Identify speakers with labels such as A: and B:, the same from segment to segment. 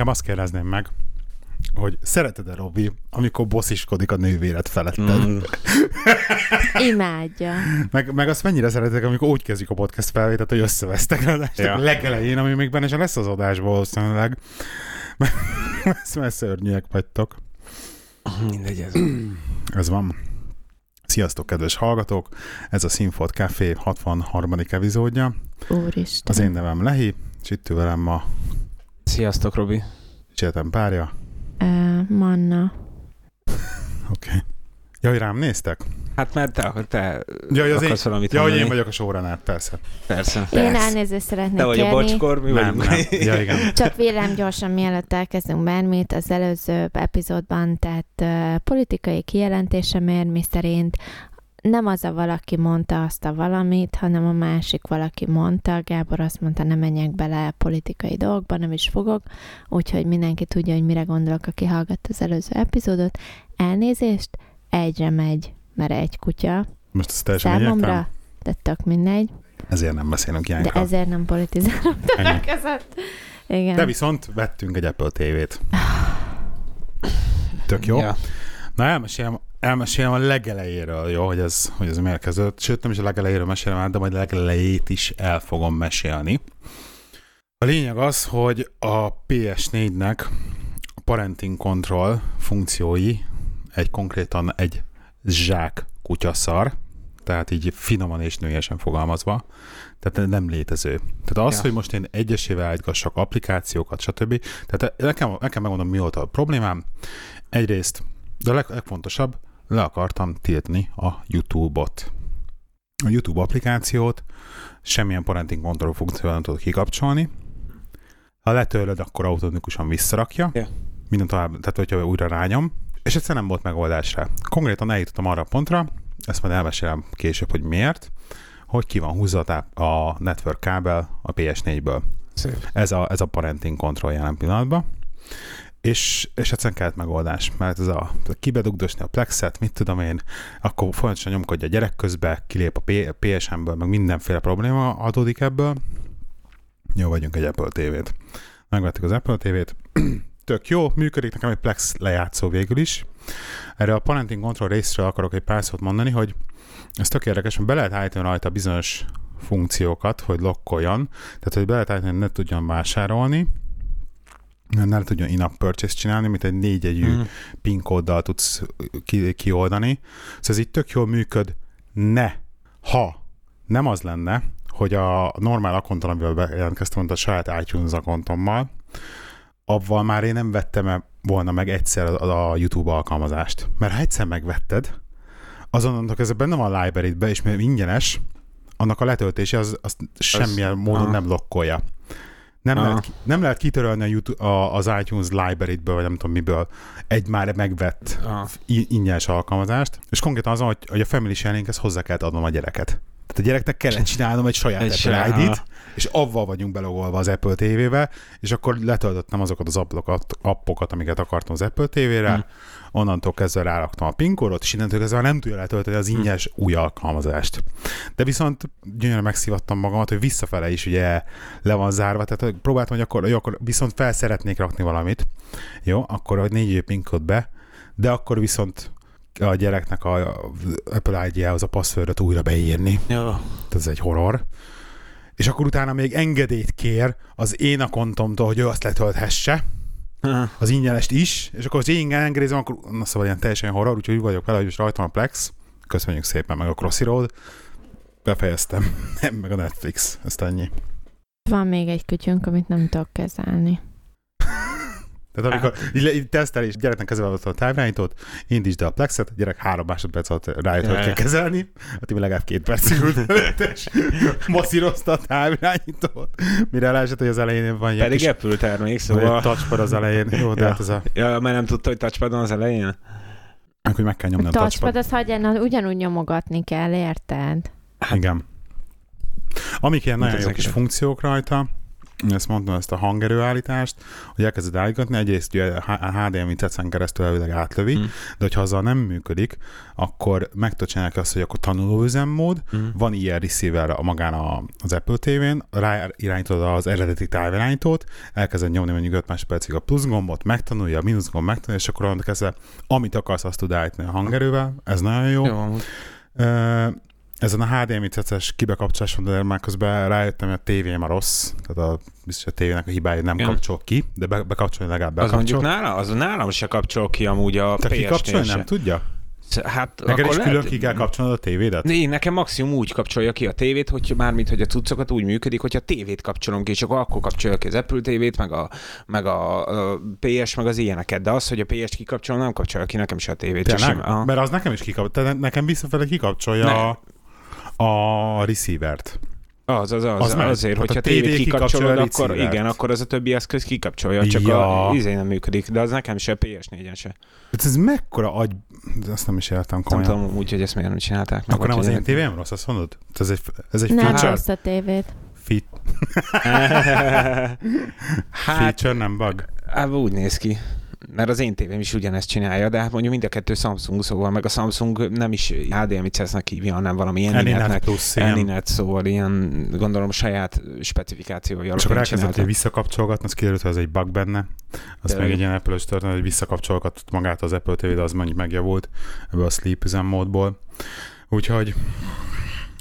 A: inkább azt kérdezném meg, hogy szereted-e Robi, amikor bossziskodik a nővéred feletted? Mm.
B: Imádja.
A: Meg, meg azt mennyire szeretek, amikor úgy kezdjük a podcast felvételt, hogy összevesztek adást ja. legelején, ami még benne sem lesz az adásból valószínűleg. Mert szörnyűek vagytok.
C: Mindegy, ez.
A: ez van. Sziasztok, kedves hallgatók! Ez a Sinfot Café 63. epizódja.
B: Úristen.
A: Az én nevem Lehi, és itt velem ma...
C: Sziasztok, Robi!
A: Csétem párja.
B: Uh, Manna.
A: Oké. Okay. Jaj, rám néztek?
C: Hát mert te, te
A: ja, az akarsz én, valamit ja, hogy én vagyok a soránál, persze.
C: Persze.
B: persze. Én elnézést szeretnék Te
C: vagy
B: kérni.
C: a bocskor, mi
A: nem,
C: vagyunk.
A: Nem. Ja, igen.
B: Csak vélem gyorsan, mielőtt elkezdünk bármit, az előző epizódban tett uh, politikai kijelentésemért, mi szerint nem az a valaki mondta azt a valamit, hanem a másik valaki mondta. Gábor azt mondta, nem menjek bele politikai dolgokba, nem is fogok, úgyhogy mindenki tudja, hogy mire gondolok, aki hallgatta az előző epizódot. Elnézést, egyre megy, mert egy kutya.
A: Most ez teljesen
B: Számomra, de tök mindegy.
A: Ezért nem beszélünk ilyenkor.
B: De ezért nem politizálok között. Igen.
A: De viszont vettünk egy Apple TV-t. Tök jó. Ja. Na elmesélem, elmesélem a legelejéről, jó, hogy ez, hogy ez miért kezdődött. Sőt, nem is a legelejéről mesélem el, de majd a legelejét is el fogom mesélni. A lényeg az, hogy a PS4-nek a parenting control funkciói egy konkrétan egy zsák kutyaszar, tehát így finoman és nőjesen fogalmazva, tehát nem létező. Tehát az, ja. hogy most én egyesével állítgassak applikációkat, stb. Tehát nekem, nekem megmondom, mi volt a problémám. Egyrészt, de a leg, legfontosabb, le akartam tiltni a YouTube-ot. A YouTube applikációt semmilyen parenting control funkcióval nem tudod kikapcsolni. Ha letörlöd, akkor automatikusan visszarakja. Yeah. Minden tovább, tehát hogyha újra rányom, és egyszerűen nem volt megoldás rá. Konkrétan eljutottam arra a pontra, ezt majd elmesélem később, hogy miért, hogy ki van húzva a network kábel a PS4-ből. Ez a, ez a parenting control jelen pillanatban. És, és egyszerűen kellett megoldás, mert ez a, a kibedugdosni a plexet, mit tudom én, akkor folyamatosan nyomkodja a gyerek közbe, kilép a PSN-ből, meg mindenféle probléma adódik ebből. Jó, vagyunk egy Apple TV-t. Megvettük az Apple TV-t, tök jó, működik nekem egy Plex lejátszó végül is. Erre a parenting control részről akarok egy pár szót mondani, hogy ez tök érdekes, hogy be lehet állítani rajta bizonyos funkciókat, hogy lokkoljon, tehát hogy be lehet állítani, hogy ne tudjon vásárolni, ne tudjon in-app purchase csinálni, mint egy négyegyű mm. PIN kóddal tudsz ki, kioldani. Szóval ez így tök jól működ, ne, ha nem az lenne, hogy a normál akonton, amivel bejelentkeztem, a saját iTunes akontommal, avval már én nem vettem volna meg egyszer a, YouTube alkalmazást. Mert ha egyszer megvetted, azonnantól kezdve benne van a library-be, és mivel ingyenes, annak a letöltése az, az semmilyen módon aha. nem blokkolja. Nem lehet, nem lehet kitörölni a YouTube, a, az iTunes library-ből, vagy nem tudom miből, egy már megvett aha. ingyenes alkalmazást, és konkrétan azon, hogy, hogy a Family Sharing-hez hozzá kell adnom a gyereket. Tehát a gyereknek kellett csinálnom egy saját egy Apple ID-t, és avval vagyunk belogolva az Apple TV-be, és akkor letöltöttem azokat az appokat, appokat amiket akartam az Apple TV-re, hmm. onnantól kezdve ráraktam a PIN kódot, és innentől kezdve nem tudja letölteni az hm. ingyenes hmm. új alkalmazást. De viszont gyönyörűen megszivattam magamat, hogy visszafele is ugye le van zárva, tehát próbáltam, hogy akkor, hogy akkor viszont fel szeretnék rakni valamit, jó, akkor a négy PIN kód be, de akkor viszont a gyereknek a Apple ID-jához a passzföldet újra beírni. Ja. Ez egy horror. És akkor utána még engedélyt kér az én akontomtól, hogy ő azt letölthesse, az ingyenest is, és akkor az én engedélyzem, akkor na szóval ilyen teljesen horror, úgyhogy úgy vagyok vele, hogy most rajtam a Plex, köszönjük szépen, meg a Crossy Road, befejeztem, nem, meg a Netflix, ezt ennyi.
B: Van még egy kütyünk, amit nem tudok kezelni.
A: Tehát amikor így, így tesztel, és gyereknek kezelve a távirányítót, indítsd a plexet, a gyerek három másodperc alatt rájött, hogy kell kezelni, hát legalább két percig ült és masszírozta a távirányítót, mire leesett, hogy az elején van
C: ilyen Pedig Apple termék, szóval...
A: Egy touchpad az elején. Jó, de
C: ja.
A: hát ez a...
C: Ja, mert nem tudta, hogy touchpad az elején?
A: Akkor meg kell nyomni a,
B: a touchpad. az hagyján, ugyanúgy nyomogatni kell, érted?
A: Igen. Amik ilyen nagyon jó kis funkciók rajta, ezt mondtam, ezt a hangerőállítást, hogy elkezded állítgatni, egyrészt ugye a HDMI tetszen keresztül elvileg átlövi,
C: Mm.
A: de hogyha azzal nem működik, akkor meg tudod csinálni azt, hogy akkor tanuló üzemmód,
C: Mm.
A: van ilyen receiver a magán a, az Apple TV-n, rá irányítod az eredeti távirányítót, elkezded nyomni mondjuk 5 másodpercig a plusz gombot, megtanulja, a mínusz gomb megtanulja, és akkor onnantól kezdve, amit akarsz, azt tud állítani a hangerővel, ez nagyon jó.
C: Jó, amúgy.
A: Ezen a HDMI CC-es kibekapcsoláson, de már közben rájöttem, hogy a tévém a rossz, tehát a, biztos a tévének a hibája nem
C: Igen.
A: kapcsol ki, de be, bekapcsolni legalább
C: Az mondjuk
A: bekapcsol.
C: nála, az nálam se kapcsol ki amúgy a
A: Te kikapcsolni nem tudja?
C: Hát
A: Neked is
C: akkor
A: külön
C: lehet-
A: ki kell kapcsolnod a tévédet?
C: Én nekem maximum úgy kapcsolja ki a tévét, hogy mármint, hogy a cuccokat úgy működik, hogy a tévét kapcsolom ki, és akkor akkor kapcsolja ki az Apple tévét, meg a, meg a, a PS, meg az ilyeneket. De az, hogy a PS-t kikapcsolom, nem kapcsolja ki nekem se a tévét.
A: Tényleg?
C: sem- aha.
A: Mert az nekem is kikapcsolja, nekem visszafele kikapcsolja
C: Ne.
A: a, a receivert.
C: Az, az, az,
A: Az megy.
C: azért,
A: Tehát
C: hogyha
A: a tévé
C: tévét kikapcsolod,
A: a
C: akkor
A: receivert.
C: igen, akkor az a többi eszköz kikapcsolja, csak
A: Ja.
C: a izé nem működik, de az nekem se a PS4-en se.
A: Hát ez mekkora agy... Ezt nem is értem
C: Nem
A: komolyan.
C: tudom úgy, hogy ezt miért nem csinálták. meg,
A: Akkor nem az én tévém rossz, azt mondod? Ez egy, ez egy
B: Nem
A: feature?
B: rossz a tévét.
A: Fit,
C: hát,
A: feature, nem bug?
C: hát úgy néz ki. Mert az én tévém is ugyanezt csinálja, de hát mondjuk mind a kettő Samsung, szóval meg a Samsung nem is HDMI CES-nek hívja, hanem valami
A: Eninet
C: Eninetnek.
A: plusz, igen.
C: Eninet, szóval ilyen, gondolom, saját specifikációja alapján
A: elkezdett, hogy visszakapcsolgatni, az kiderült, hogy ez egy bug benne. Az még egy ilyen apple történet, hogy visszakapcsolgatott magát az Apple TV, de az mondjuk megjavult ebből a sleep üzemmódból. Úgyhogy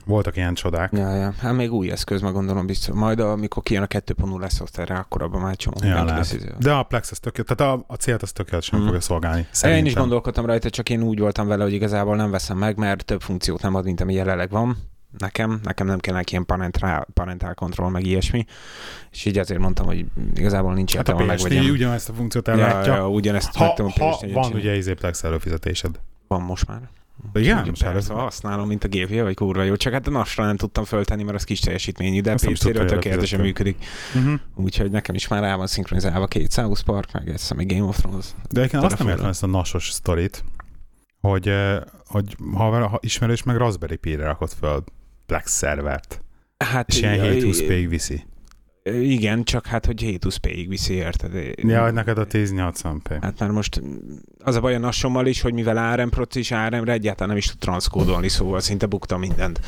A: voltak ilyen csodák.
C: Ja, ja. Hát még új eszköz, meg gondolom biztos. Majd amikor kijön a 2.0 szoftverre, akkor abban már csomó
A: Ja, lehet.
C: lesz.
A: De a Plex az tökéletes, tehát a, a célt az tökéletesen
C: Mhm.
A: fogja szolgálni.
C: Én
A: Szerintem.
C: is gondolkodtam rajta, csak én úgy voltam vele, hogy igazából nem veszem meg, mert több funkciót nem ad, mint ami jelenleg van. Nekem, nekem nem kell ilyen parental, parental control, meg ilyesmi. És így azért mondtam, hogy igazából nincs
A: Hát a
C: értelme
A: PS4
C: megvegyem.
A: ugyanezt a funkciót
C: Ja,
A: ellátja.
C: ja, ugyanezt
A: ha,
C: a
A: ha
C: PS4-en
A: van ugye izé Plex előfizetésed.
C: Van most már.
A: Igen?
C: Persze, használom, mint a gépje, vagy kurva jó. Csak hát a nasra nem tudtam föltenni, mert az kis teljesítményű, de PC-ről tökéletesen működik.
A: Uh-huh.
C: Úgyhogy nekem is már rá van szinkronizálva két South Park, meg egyszer még Game of Thrones.
A: De egyébként azt nem értem ezt a nasos sztorit, hogy, eh, hogy ha, ha ismerős meg Raspberry Pi-re rakott fel Plex szervert,
C: Hát
A: és ilyen
C: i-
A: 720p-ig viszi.
C: Igen, csak hát, hogy 720p-ig viszi, érted?
A: Ja, hogy neked a 1080p.
C: Hát már most az a baj a nassommal is, hogy mivel ARM proci és ARM-re egyáltalán nem is tud transzkódolni, szóval szinte bukta mindent.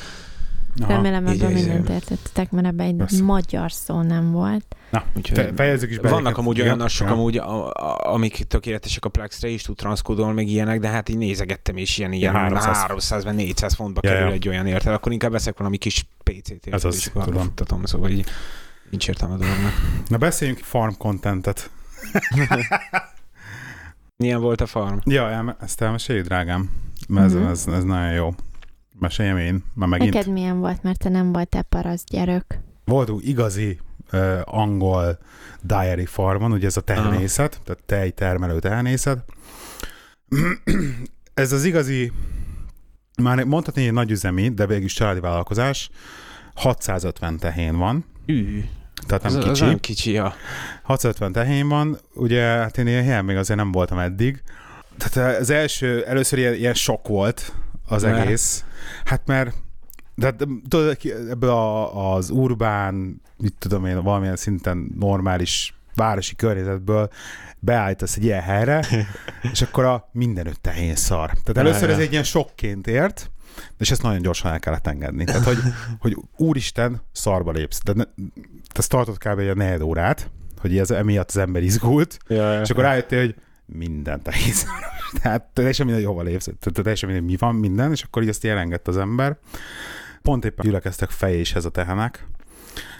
A: Aha.
B: Remélem ebben mindent értettetek, mert ebben egy
A: Persze.
B: magyar szó nem volt.
A: Na,
C: Úgyhogy
A: fejezzük is be.
C: vannak amúgy olyan
A: Igen,
C: nassok,
A: ja.
C: amúgy, a, a, amik tökéletesek a Plexre is tud transzkódolni, meg ilyenek, de hát így nézegettem, és ilyen, ilyen
A: 300.
C: 300 vagy 400 fontba
A: Ja,
C: kerül
A: ja.
C: egy olyan érted, akkor inkább veszek valami kis PC-t,
A: Ez az, tudom.
C: futtatom, szóval így nincs értelme a dolognak.
A: Na beszéljünk farm contentet.
C: Milyen volt a farm?
A: Ja, ezt elmeséljük, drágám. Ez,
B: Mhm.
A: ez, ez, nagyon jó. Meséljem én, már megint.
B: Neked milyen volt, mert te nem voltál parasz gyerek.
A: Voltunk igazi uh, angol diary farmon, ugye ez a tehenészet, tehát tejtermelő tehenészet. ez az igazi, már mondhatni egy nagyüzemi, de végül is családi vállalkozás, 650 tehén van,
C: Ű,
A: tehát
C: az,
A: nem
C: az
A: kicsi.
C: nem kicsi, ja.
A: 650 tehén van, ugye hát én ilyen helyen még azért nem voltam eddig. Tehát az első, először ilyen, ilyen sok volt az
C: Mert?
A: egész. Hát mert de, tudod, ebből a, az urbán, mit tudom én, valamilyen szinten normális városi környezetből beállítasz egy ilyen helyre, és akkor a mindenütt tehén szar. Tehát először ez egy ilyen sokként ért, és ezt nagyon gyorsan el kellett engedni. Tehát, hogy, hogy úristen, szarba lépsz. De ne, ez tartott kb. egy negyed órát, hogy ez emiatt az ember izgult,
C: Ja, ja.
A: és akkor rájöttél, hogy minden tehéz. Tehát teljesen mindegy, hova lépsz, tehát teljesen mindegy, mi van, minden, és akkor így ezt elengedte az ember. Pont éppen gyülekeztek fejéshez a tehenek.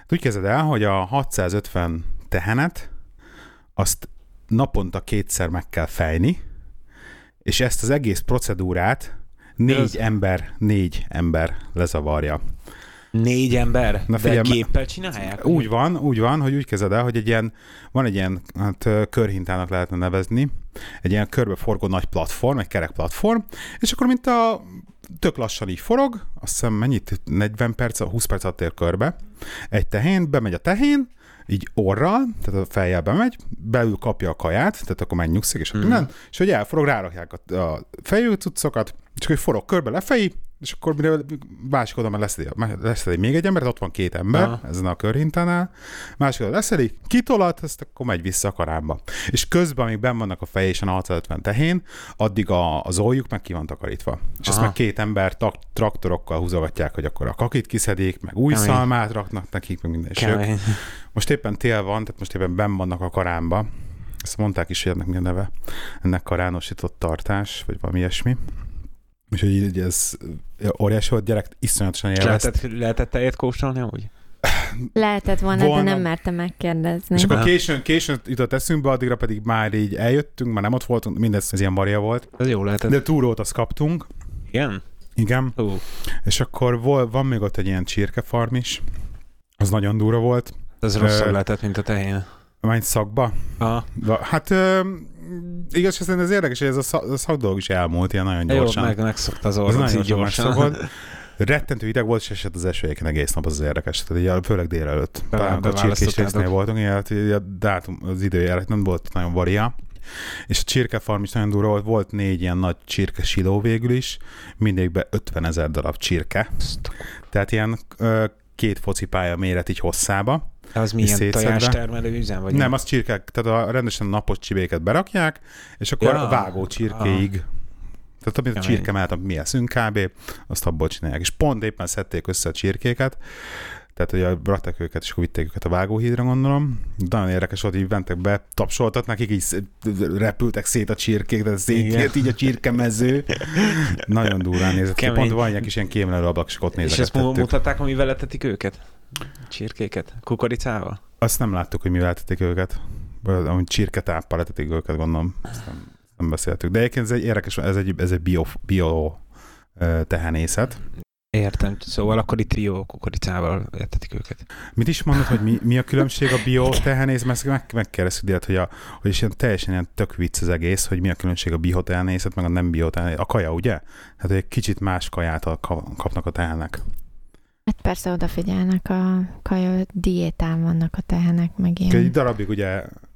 A: Úgy kezded el, hogy a 650 tehenet azt naponta kétszer meg kell fejni, és ezt az egész procedúrát négy
C: Ez-
A: ember, négy ember lezavarja.
C: Négy ember?
A: Na figyelj,
C: de géppel csinálják?
A: Úgy van, úgy van, hogy úgy kezded el, hogy egy ilyen, van egy ilyen, hát körhintának lehetne nevezni, egy ilyen körbeforgó nagy platform, egy kerek platform, és akkor mint a tök lassan így forog, azt hiszem mennyit, 40 perc, 20 perc alatt ér körbe, egy tehén, bemegy a tehén, így orral, tehát a fejjel bemegy, belül kapja a kaját, tehát akkor megnyugszik, és
C: Mhm.
A: mm. minden, és hogy elforog, rárakják a, a fejű cuccokat, csak hogy forog körbe lefejé, és akkor mire másik már leszedi, leszedi még egy ember, ott van két ember
C: Aha.
A: ezen a körhintánál, másik oldalon leszedi, kitolat, ezt akkor megy vissza a karámba. És közben, amíg benn vannak a fejésen a 650 tehén, addig a, az óljuk meg ki van takarítva. És ezt
C: Aha.
A: meg két ember tak, traktorokkal húzogatják, hogy akkor a kakit kiszedik, meg új
C: Kemény.
A: szalmát raknak nekik, meg minden. És
C: Kemény.
A: most éppen tél van, tehát most éppen benn vannak a karámba. Ezt mondták is, hogy ennek mi a neve. Ennek karánosított tartás, vagy valami ilyesmi. Úgyhogy így ez óriási volt, gyerek iszonyatosan
C: És
A: élvezte.
C: lehetett, lehetett tejet kóstolni amúgy?
B: Lehetett volna,
A: Volna.
B: de nem merte megkérdezni.
A: És akkor
C: Aha.
A: későn, későn jutott eszünkbe, addigra pedig már így eljöttünk, már nem ott voltunk, mindez ez ilyen varia volt.
C: Ez jó lehetett.
A: De túrót azt kaptunk,
C: Igen?
A: igen.
C: Hú,
A: És akkor vol, van még ott egy ilyen csirkefarm is, az nagyon durva volt.
C: ez rosszabb
A: Ö,
C: lehetett, mint a tehén.
A: Menj szakba.
C: Aha.
A: Hát ö, igaz, szerintem ez érdekes, hogy ez a, szak, a szakdolog is elmúlt ilyen nagyon
C: Jó,
A: gyorsan.
C: meg, megszokta az orrot
A: nagyon gyorsan
C: gyorsan.
A: Rettentő hideg volt, és esett az eső egész nap, az az érdekes. Tehát így, főleg délelőtt. Talán a csirkés
C: beválasztottátok.
A: résznél voltunk, ilyen, hát a dátum, az időjárat nem volt nagyon varia. És a csirkefarm is nagyon durva volt, volt négy ilyen nagy csirke siló végül is, mindegyikben 50 ezer darab csirke. Tehát ilyen két focipálya méret így hosszába.
C: De az milyen tojástermelő üzem? Vagy
A: Nem, az csirkek, tehát a rendesen napos csibéket berakják, és akkor
C: Ja.
A: vágó csirkéig. Tehát amit a
C: Kemény.
A: csirke mellett, mi eszünk kb., azt abból csinálják. És pont éppen szedték össze a csirkéket, tehát hogy rakták őket, és akkor vitték őket a vágóhídra, gondolom. Nagyon érdekes volt, így mentek be, tapsoltat nekik, így repültek szét a csirkék, de szétért így a csirkemező. Nagyon durván nézett ki.
C: Kemény.
A: Pont van ilyen kis ilyen kémlelő ablak, és ott
C: És ezt mutatták, amivel etetik őket? Csirkéket? Kukoricával?
A: Azt nem láttuk, hogy mivel etetik őket. Amúgy csirketáppal etetik őket, gondolom. Ezt nem, nem beszéltük. De egyébként ez egy érdekes, ez egy, ez egy bio, bio tehenészet.
C: Értem. Szóval akkor itt trió kukoricával etetik őket.
A: Mit is mondod, hogy mi, mi a különbség a bio tehenész? Mert meg, megkérdeztük Délt, hogy, a, hogy is ilyen teljesen ilyen tök vicc az egész, hogy mi a különbség a bio tehenészet, meg a nem bio tehenészet. A kaja, ugye? Hát, hogy egy kicsit más kaját a- ka- kapnak a tehenek.
B: Hát persze odafigyelnek a kaja diétán vannak a tehenek, meg
A: Egy
B: ilyen.
A: darabig ugye,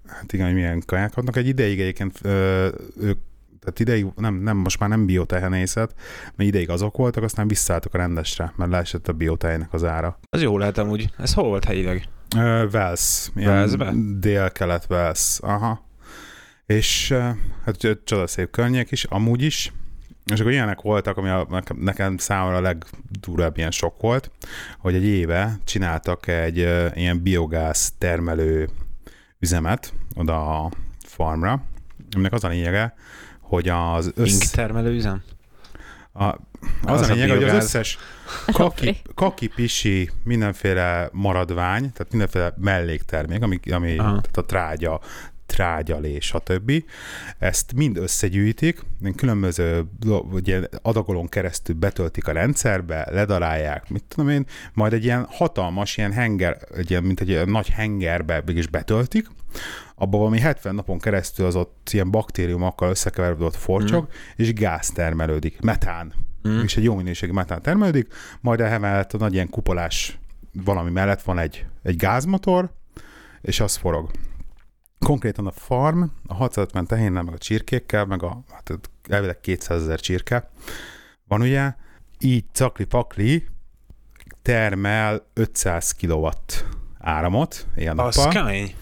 A: hát igen, hogy milyen kaják kapnak, egy ideig egyébként ö, ők tehát ideig, nem, nem, most már nem biotehenészet, mert ideig azok voltak, aztán visszaálltak a rendesre, mert leesett a biotejnek az ára.
C: Az jó lehet amúgy. Ez hol volt helyileg?
A: Ö, Wales,
C: Walesbe?
A: dél-kelet Wales, aha. És hát ö, csodaszép környék is, amúgy is, és akkor ilyenek voltak, ami a, nekem, számomra a legdurvább ilyen sok volt, hogy egy éve csináltak egy ilyen biogáz termelő üzemet oda a farmra, aminek az a lényege, hogy az
C: Ink
A: össz...
C: termelő üzem?
A: A, az,
C: Az
A: a
C: a
A: lényege, hogy az összes kaki, kaki pisi, mindenféle maradvány, tehát mindenféle melléktermék, ami, ami
C: Aha.
A: tehát a trágya, trágyalé, stb. Ezt mind összegyűjtik, különböző ugye, adagolón keresztül betöltik a rendszerbe, ledarálják, mit tudom én, majd egy ilyen hatalmas ilyen henger, egy ilyen, mint egy ilyen nagy hengerbe is betöltik, abban valami 70 napon keresztül az ott ilyen baktériumokkal összekeverve ott forcsog, mm. és gáz termelődik, metán,
C: mm.
A: és egy jó minőségű metán termelődik, majd emellett a nagy ilyen kupolás valami mellett van egy, egy gázmotor, és az forog. Konkrétan a farm, a 650 tehénnel, meg a csirkékkel, meg a hát elvileg 200 ezer csirke van ugye, így cakli-pakli termel 500 kilowatt áramot ilyen
C: Az
A: nappal.
C: kemény.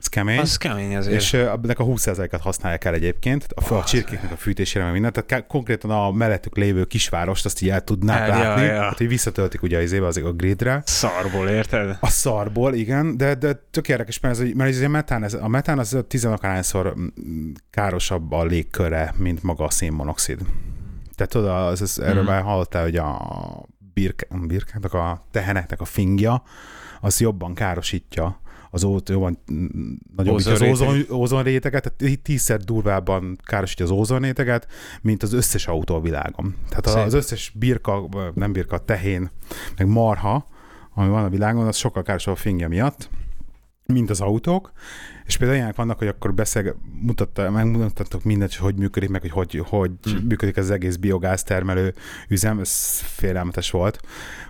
A: Ez kemény.
C: Az kemény azért.
A: És ennek a 20%-át használják el egyébként, a, a csirkéknek a fűtésére, meg mindent. Tehát konkrétan a mellettük lévő kisvárost azt így el tudnák
C: El, ja,
A: látni.
C: ja.
A: Hát, hogy visszatöltik ugye az éve azért a gridre.
C: Szarból, érted?
A: A szarból, igen, de, de tök érdekes, mert, ez, mert ez a metán, ez, a metán az tizenakárhányszor mm, károsabb a légköre, mint maga a szénmonoxid. Tehát tudod, az, az, erről
C: Mhm.
A: már hallottál, hogy a birke, birkának, a teheneknek a fingja, az jobban károsítja az ót, jobban mm, nagyobb az
C: Ózonréteg.
A: ózon, ózonréteget, tehát tízszer durvábban károsítja az ózonréteget, mint az összes autó a világon. Tehát
C: Szép.
A: az összes birka, nem birka, tehén, meg marha, ami van a világon, az sokkal károsabb a fingja miatt, mint az autók, és például ilyenek vannak, hogy akkor beszél, mutatta, megmutattak mindent, hogy hogy működik, meg hogy hogy, hogy hmm. működik az egész biogáz termelő üzem, ez félelmetes volt,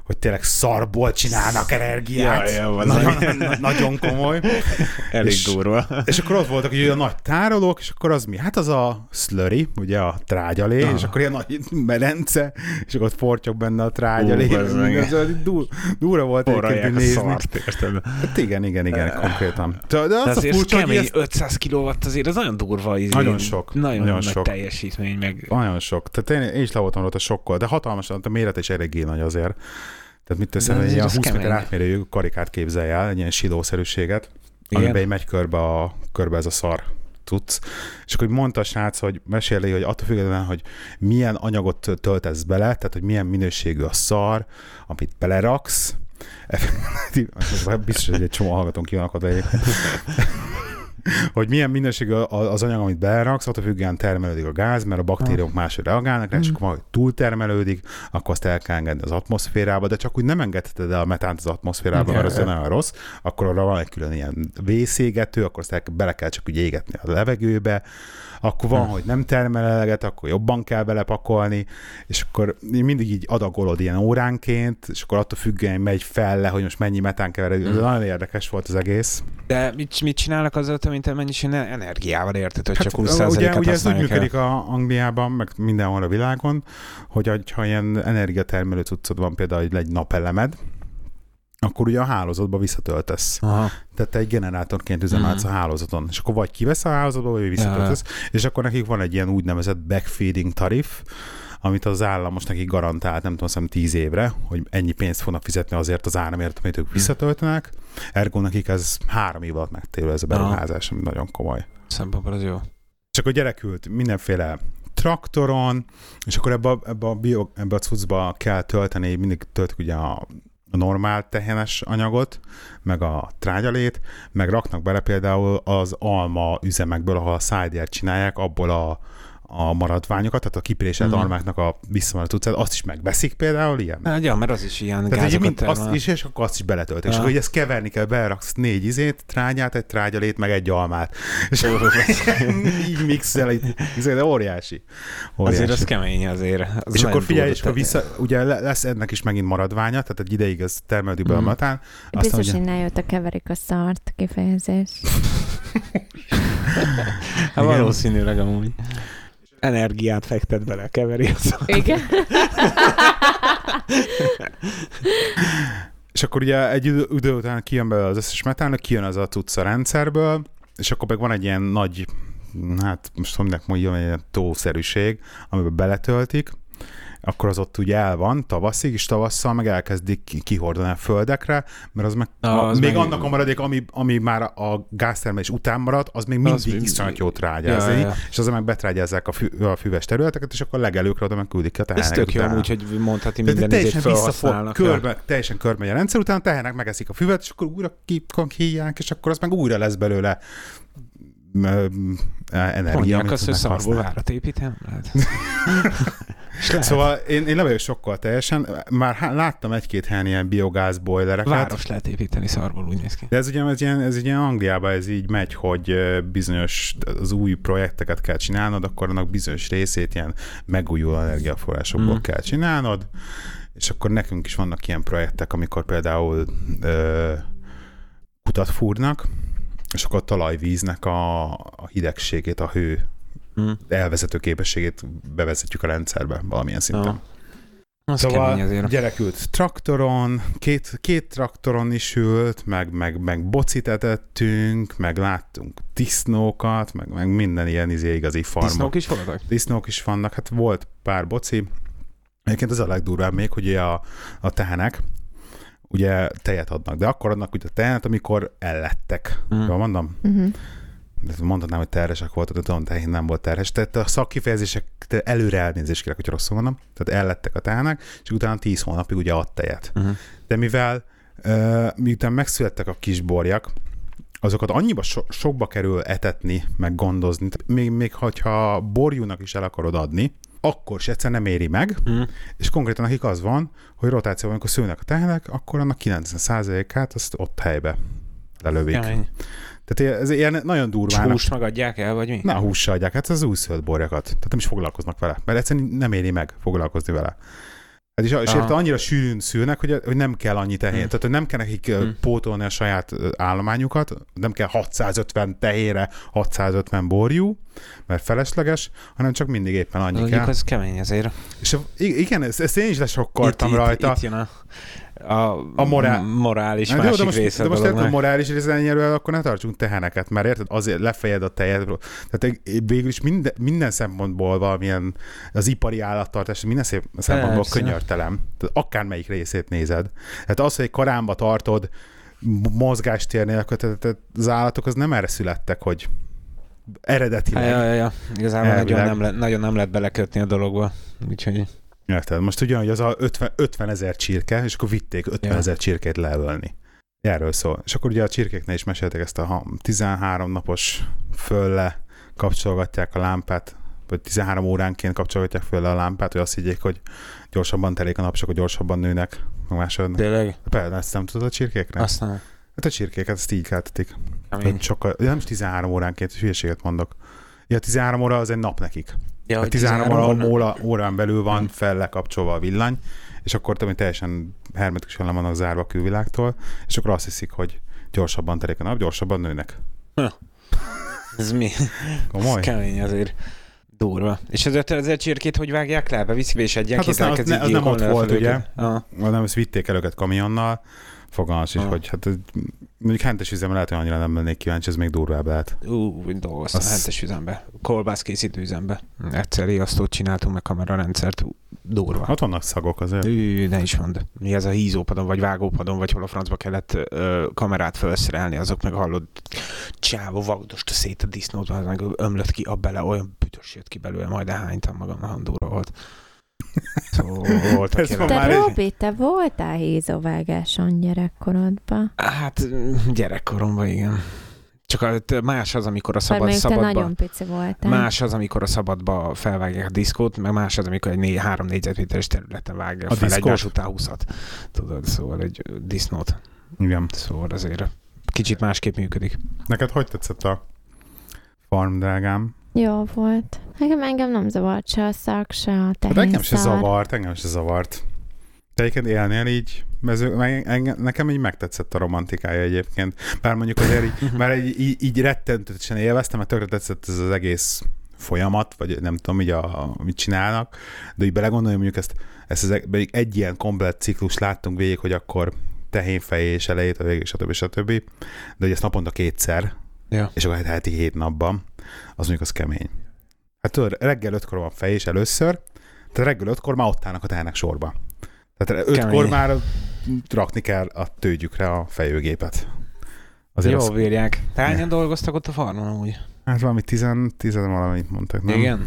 A: hogy tényleg szarból csinálnak energiát.
C: Ja, ja,
A: nagyon, nagyon komoly.
C: Elég
A: és,
C: durva.
A: És akkor ott voltak ugye a nagy tárolók, és akkor az mi? Hát az a slurry, ugye a trágyalé, ah. és akkor ilyen nagy medence, és akkor ott fortyog benne a trágyalé.
C: Ú, ez
A: ez dur, durva volt
C: Forralják
A: egyébként nézni.
C: szart?
A: Hát igen, igen, igen, konkrétan. De, de
C: De
A: az a furcsa, hogy
C: kemény,
A: ezt
C: 500 kilowatt azért az nagyon durva. Izé,
A: Nagyon sok,
C: Nagyon,
A: nagyon
C: nagy
A: sok.
C: teljesítmény, meg
A: Nagyon sok. Tehát én, én is le voltam rajta sokkol, de hatalmas, a méret is eléggé nagy azért. Tehát mit teszem, egy ilyen
C: az
A: 20 méter
C: kemény.
A: átmérőjű karikát képzelj el, egy ilyen silószerűséget,
C: Igen.
A: amiben megy körbe, a, körbe ez a szar tudsz. És akkor mondta a srác, hogy meséli, hogy attól függetlenül, hogy milyen anyagot töltesz bele, tehát hogy milyen minőségű a szar, amit beleraksz, biztos, hogy egy csomó hallgatónk ki van akadva egyébként. hogy milyen minőségű az anyag, amit beleraksz, attól függően termelődik a gáz, mert a baktériumok máshogy reagálnak rá, és akkor valahogy túltermelődik, akkor azt el kell engedni az atmoszférába, de csak úgy nem engedheted el a metánt az atmoszférába, mert az nagyon rossz, akkor arra van egy külön ilyen vészégető, akkor azt el, bele kell csak úgy égetni a levegőbe, akkor van, hogy nem termel eleget, akkor jobban kell belepakolni, és akkor mindig így adagolod ilyen óránként, és akkor attól függően megy fel le, hogy most mennyi metán keveredik. Ez nagyon érdekes volt az egész.
C: De mit, mit csinálnak azzal, hogy te mennyiség energiával érted, hogy csak
A: Hát,
C: 20
A: ugye, ugye ez úgy
C: el?
A: működik a Angliában, meg mindenhol a világon, hogy ha ilyen energiatermelő cuccod van, például egy napelemed, akkor ugye a hálózatba visszatöltesz.
C: Aha.
A: Tehát te egy generátorként üzemelsz
C: Mhm.
A: a hálózaton, és akkor vagy kivesz a hálózatba, vagy visszatöltesz, és akkor nekik van egy ilyen úgynevezett backfeeding tarif, amit az állam most nekik garantált, nem tudom, szerintem 10 évre, hogy ennyi pénzt fognak fizetni azért az áramért, amit ők visszatöltenek. Ergo nekik ez három év alatt megtérül ez a beruházás, ami nagyon komoly.
C: Szempontból az jó.
A: És akkor gyerekült mindenféle traktoron, és akkor ebbe a, ebbe a, bio, ebbe a cuccba kell tölteni, mindig töltük ugye a, a normál tehenes anyagot, meg a trágyalét, meg raknak bele például az alma üzemekből, ahol a szájdért csinálják, abból a, a maradványokat, tehát a kipréselt
C: Mhm.
A: almáknak a visszamaradt cuccát, azt is megveszik például ilyen.
C: Hát, ja, mert az is ilyen
A: Tehát egy, mind, azt is, és akkor azt is beletöltik. És
C: Ja.
A: akkor hogy ezt keverni kell, beraksz négy izét, trágyát, egy trágyalét, meg egy almát. És így mixel, így, de óriási. óriási.
C: Azért az kemény azért. Az
A: és akkor figyelj, és akkor vissza, ugye le- lesz ennek is megint maradványa, tehát egy ideig ez termelődik be a
C: Mhm.
A: matán.
B: Biztos,
A: ugye,
B: innen jött a keverik a szart kifejezés.
C: Hát valószínűleg amúgy. Energiát fektet bele, keveri az.
B: Igen.
A: és akkor ugye egy idő, után kijön belőle az összes metán, kijön az a cucc a rendszerből, és akkor meg van egy ilyen nagy, hát most hogy minek mondjam, egy ilyen tószerűség, amiben beletöltik, akkor az ott ugye el van tavaszig, és tavasszal meg elkezdik ki- kihordani a földekre, mert az meg,
C: Ah,
A: a,
C: az
A: még
C: meg-
A: annak a maradék, ami, ami már a gáztermelés után marad, az még mindig
C: mind-
A: iszonyat jó trágyázni,
C: Ja, ja.
A: és azon meg betrágyázzák a, fü, a füves területeket, és akkor legelőkre oda meg küldik a
C: Ez
A: teheneket
C: tök jó
A: utána.
C: amúgy, hogy mondhatni minden
A: teljesen visszafog, körbe, teljesen körbe a rendszer, utána tehenek megeszik a füvet, és akkor újra kihívják, és akkor az meg újra lesz belőle energia.
C: Mondják azt, hogy szarból várat építem? Lehet.
A: Szóval én, én vagyok sokkal teljesen. Már láttam egy-két helyen ilyen biogáz bojlereket.
C: Város lehet építeni szarból, úgy néz ki.
A: De ez ugye ez ilyen, ez ilyen Angliában ez így megy, hogy bizonyos az új projekteket kell csinálnod, akkor annak bizonyos részét ilyen megújuló energiaforrásokból
C: Mm.
A: kell csinálnod, és akkor nekünk is vannak ilyen projektek, amikor például ö, kutat fúrnak, és akkor a talajvíznek a, a hidegségét, a hő
C: Hm.
A: elvezető képességét bevezetjük a rendszerbe valamilyen szinten.
C: Ja. Az
A: Szóval
C: azért.
A: gyerek ült traktoron, két, két traktoron is ült, meg, meg, meg bocit etettünk, meg láttunk disznókat, meg, meg minden ilyen izé igazi farmok.
C: Disznók is voltak?
A: disznók is vannak, hát volt pár boci. Egyébként az a legdurvább még, hogy ugye a, a tehenek, ugye tejet adnak, de akkor adnak ugye a tehet, amikor ellettek.
C: Mm.
A: Jól mondom?
B: Uh-huh.
A: Mondhatnám, hogy terhesek voltak, de tudom, tehén nem volt terhes. Tehát a szakkifejezések előre elnézést kérek, hogy rosszul mondom. Tehát ellettek a tehenek, és utána 10 hónapig ugye ad tejet.
C: Uh-huh.
A: De mivel uh, miután megszülettek a kisborjak, azokat annyiba so- sokba kerül etetni, meg gondozni, még, még hogyha borjúnak is el akarod adni, akkor se egyszer nem éri meg,
C: Mm.
A: és konkrétan nekik az van, hogy rotációban, amikor szülnek a tehenek, akkor annak 90%-át azt ott helybe lelövik.
C: Kemény.
A: Tehát ez ilyen nagyon durván.
C: Húst megadják el, vagy mi?
A: Na, hússal adják, hát az újszölt borjakat. Tehát nem is foglalkoznak vele, mert egyszerűen nem éri meg foglalkozni vele. Hát és, és érte annyira sűrűn szülnek, hogy, hogy nem kell annyi tehén.
C: Hmm.
A: Tehát hogy nem kell nekik
C: Hmm.
A: pótolni a saját állományukat, nem kell 650 tehére, 650 borjú, mert felesleges, hanem csak mindig éppen annyi
C: Mondjuk
A: kell.
C: az kemény azért.
A: És igen, ezt, ezt én is lesokkoltam
C: itt,
A: rajta.
C: Itt, itt jön a, a,
A: A morál-
C: morális
A: Hát jó,
C: másik
A: de most,
C: része
A: de most érted, a morális részennyerővel, akkor ne tartsunk teheneket, mert érted, azért lefejed a tejet. Tehát végül is minden, minden szempontból valamilyen az ipari állattartás, minden szép szempontból
C: Persze.
A: könyörtelem. Tehát akármelyik részét nézed. Tehát az, hogy egy karámba tartod mozgástér nélkül, tehát tehát az állatok az nem erre születtek, hogy eredetileg.
C: Ja, ja, ja. Igazából nagyon nem, le, nagyon nem lehet belekötni a dologba. Úgyhogy
A: Érted? Most ugye, hogy az a 50, 50 ezer csirke, és akkor vitték 50
C: Ja.
A: ezer csirkét leölni. Erről szól. És akkor ugye a csirkéknél is meséltek ezt a ha- 13 napos fölle kapcsolgatják a lámpát, vagy 13 óránként kapcsolgatják fölle a lámpát, hogy azt higgyék, hogy gyorsabban telik a nap, és akkor gyorsabban nőnek, megmásodnak.
C: tényleg?
A: Persze, ezt nem tudod a csirkékre?
C: Azt nem.
A: Hát a csirkéket ezt így keltetik. Sokkal, ja, nem is 13 óránként, hülyeséget mondok. Ja, 13 óra az egy nap nekik.
C: Ja,
A: A
C: hogy
A: 13
C: óra-
A: órán belül van
C: Hmm.
A: fel lekapcsolva a villany, és akkor tudom, teljesen hermetikusan le vannak zárva a külvilágtól, és akkor azt hiszik, hogy gyorsabban telik a nap, gyorsabban nőnek.
C: Ez mi?
A: Komoly?
C: Ez kemény azért. Durva. És az 50 ezer csirkét hogy vágják le? Beviszik be és
A: Hát
C: egyenként
A: az nem- az nem ott volt,
C: fölöket? Aha.
A: Nem, ezt vitték el őket kamionnal, fogalmas is,
C: Ah.
A: hogy hát mondjuk hentes üzemre lehet, hogy annyira nem lennék kíváncsi, ez még durvább lehet.
C: Ú, úgy dolgoztam
A: Az-
C: az... hentes üzembe. Kolbász készítő üzembe. Egyszer riasztót csináltunk meg kamerarendszert. Durva.
A: Ott vannak szagok azért.
C: Ű, ne is mondd. Mi ez a hízópadon, vagy vágópadon, vagy hol a francba kellett ö, kamerát felszerelni, azok meg hallod, csávó vagdosta szét a disznót, az meg ömlött ki a bele, olyan büdös jött ki belőle, majd elhánytam magam, nagyon durva volt. Voltak
A: Ez
B: Te
A: már
C: jelenetek.
A: egy-
B: Robi, te voltál hízóvágáson gyerekkorodban?
C: Hát gyerekkoromban igen. Csak más az, amikor a szabad, szabadba...
B: nagyon pici voltál.
C: Más az, amikor a szabadba felvágják a diszkót, meg más az, amikor egy né- három négyzetméteres területen vágja
A: A
C: fel
A: diszkót?
C: egymás után húszat. Tudod, szóval egy disznót.
A: Igen.
C: Szóval azért kicsit másképp működik.
A: Neked hogy tetszett a farm, drágám?
B: Jó volt. Nekem engem nem zavart se a szak, se a
A: Hát
B: tehén
A: engem se
B: szar.
A: zavart, engem se zavart. Te egyébként élnél így, mező, engem, nekem így megtetszett a romantikája egyébként. Bár mondjuk azért így, már így, így, így rettentősen élveztem, mert tökre tetszett ez az egész folyamat, vagy nem tudom, így a, mit csinálnak, de így belegondolni, mondjuk ezt, ezt az, egy, egy ilyen komplet ciklus láttunk végig, hogy akkor tehénfejés elejét, a végig, stb. stb. De hogy ezt naponta kétszer,
C: Ja.
A: és akkor hát heti hét napban, az mondjuk az kemény. Hát tudod, reggel ötkor van fejés először, tehát reggel ötkor már ott állnak a tehenek sorba. Tehát ötkor
C: Kemény.
A: már rakni kell a tőgyükre a fejőgépet. Azért
C: Jó
A: az,
C: bírják. Hányan dolgoztak ott a farmon úgy?
A: hát valami tizen, tizen valamit mondtak, nem?
C: Igen?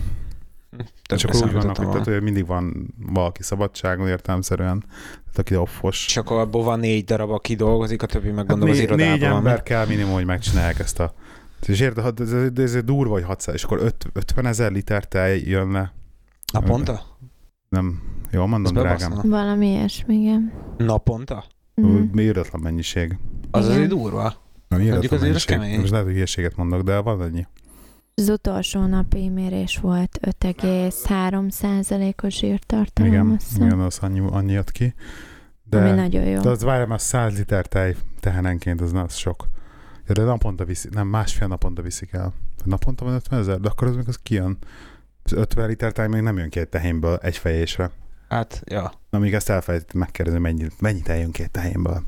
C: Többre
A: Csak úgy vannak, hogy, tehát, hogy mindig van valaki szabadságon értelmszerűen, tehát aki offos.
C: Csak abból van négy darab, aki dolgozik, a többi meg
A: Hát
C: gondolom az
A: né-
C: irodában
A: négy
C: van.
A: ember kell minimum, hogy megcsinálják ezt a... És érted, hát ez, ez, ez durva, hogy 600, és akkor öt- 50 ezer liter tej jön le.
C: Naponta?
A: Nem, jól
C: Ez
A: mondom, drágám.
C: bebaszna.
B: Valami ilyesmi, igen.
C: Naponta?
B: Mm.
A: Mm. Írdatlan mennyiség.
C: Az
B: Igen.
C: azért durva.
A: Nem
C: Mondjuk azért az kemény.
A: Most lehet, hogy hülyeséget mondok, de van annyi.
B: Az utolsó napi mérés volt 5,3 százalékos zsírtartalom.
A: Igen,
B: hiszem.
A: igen, az annyi, annyi jött ki.
B: Ami
A: De,
B: nagyon jó.
A: de az várjál, már 100 liter tej tehenenként, az, az sok. Ja, de naponta viszi, nem, másfél naponta viszik el. Naponta van 50 ezer, de akkor az még az kijön. Az 50 liter tej még nem jön ki egy tehénből egy fejésre.
C: Hát, ja.
A: Na, még ezt elfelejtettem megkérdezni, mennyi, mennyi tej jön ki egy tehénből.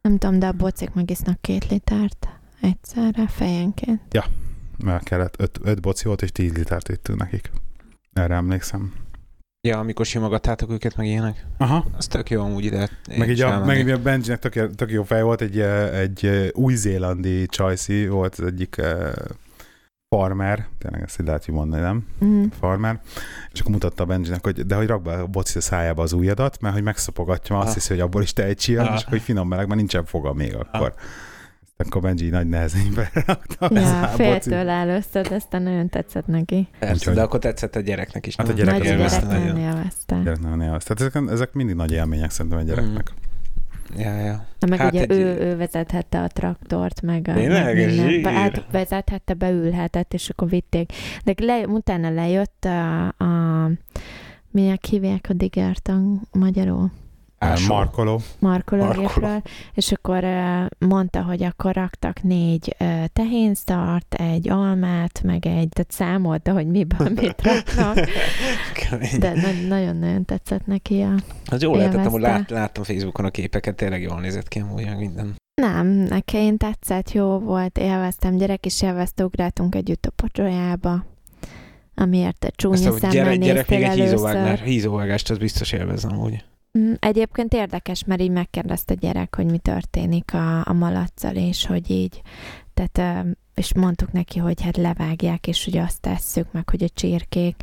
B: Nem tudom, de a bocik megisznak két litert egyszerre fejenként.
A: Mert kellett 5 boci volt, és 10 litert ittünk nekik. Erre emlékszem.
C: Ja, amikor simogattátok őket, meg ilyenek.
A: Aha.
C: Az tök jó amúgy ide.
A: Meg így a, meg így a Benjinek tök, tök jó fej volt, egy, eh, egy eh, új-zélandi csajszi volt az egyik eh, farmer, tényleg ezt így lehet így mondani, nem?
B: Mm.
A: Farmer, és akkor mutatta a Benjinek, hogy de hogy rak be a boci a szájába az ujjadat, mert hogy megszapogatja, azt
C: Ah.
A: hiszi, hogy abból is tej csíjad,
C: Ah.
A: és hogy finom meleg, mert nincsen foga még akkor. Akkor Benji nagy nehezen berakta
B: Ja,
A: a
B: féltől először, aztán nagyon tetszett neki.
C: Persze,
A: Úgyhogy-
C: de akkor tetszett a gyereknek is.
A: Hát a gyerek
B: Nagy
A: az
B: gyerek nagyon
C: nagyon.
B: élvezte.
A: Gyerek nagyon élvezte. Tehát ezek, ezek mindig nagy élmények szerintem egy gyereknek.
C: Ja, ja.
B: Na, meg
C: Hát
B: ugye
C: egy-
B: ő, ő vezethette a traktort, meg a
C: Tényleg?
B: meg Hát vezethette, beülhetett, és akkor vitték. De le, utána lejött a, a minek hívják a digert a magyarul?
C: Ásó.
A: Markoló.
B: markológépről, és akkor mondta, hogy akkor raktak négy tehénszart, egy almát, meg egy, tehát számolta, hogy miből mit raknak, de na- nagyon-nagyon tetszett neki a...
C: Az jó lehetett,
B: élvezte.
C: lát, láttam Facebookon a képeket, tényleg jól nézett ki amúgy minden.
B: Nem, nekem tetszett, jó volt, élveztem, gyerek is élvezte, ugráltunk együtt a pocsolyába, amiért te csúnya
C: a
B: szemmel
C: gyerek, gyerek még egy hízóvágás, hízóvágást, az biztos élvez amúgy.
B: Mm, Egyébként érdekes, mert így megkérdezte a gyerek, hogy mi történik a, a malacsal, és hogy így, tehát, és mondtuk neki, hogy hát levágják, és hogy azt tesszük meg, hogy a csirkék,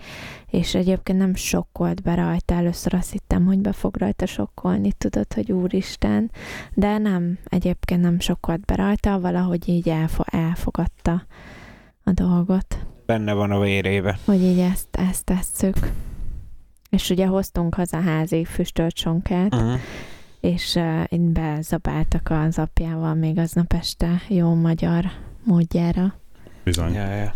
B: és egyébként nem sokkolt be rajta, először azt hittem, hogy be fog rajta sokkolni, tudod, hogy úristen, de nem, egyébként nem sokkolt be rajta, valahogy így elfo- elfogadta a dolgot
C: Benne van a vérébe.
B: hogy így ezt, ezt tesszük. És ugye hoztunk haza házi füstölt sonkát,
C: Uh-huh.
B: és uh, itt bezabáltak az apjával még aznap este jó magyar módjára.
A: Bizony.
C: Ja, ja.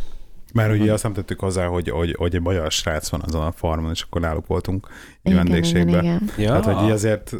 A: Mert ugye azt nem tettük hozzá, hogy, hogy, hogy egy magyar srác van azon a farmon, és akkor náluk voltunk
B: Igen,
A: vendégségben.
B: igen, igen.
C: Ja,
A: Hát, hogy így azért,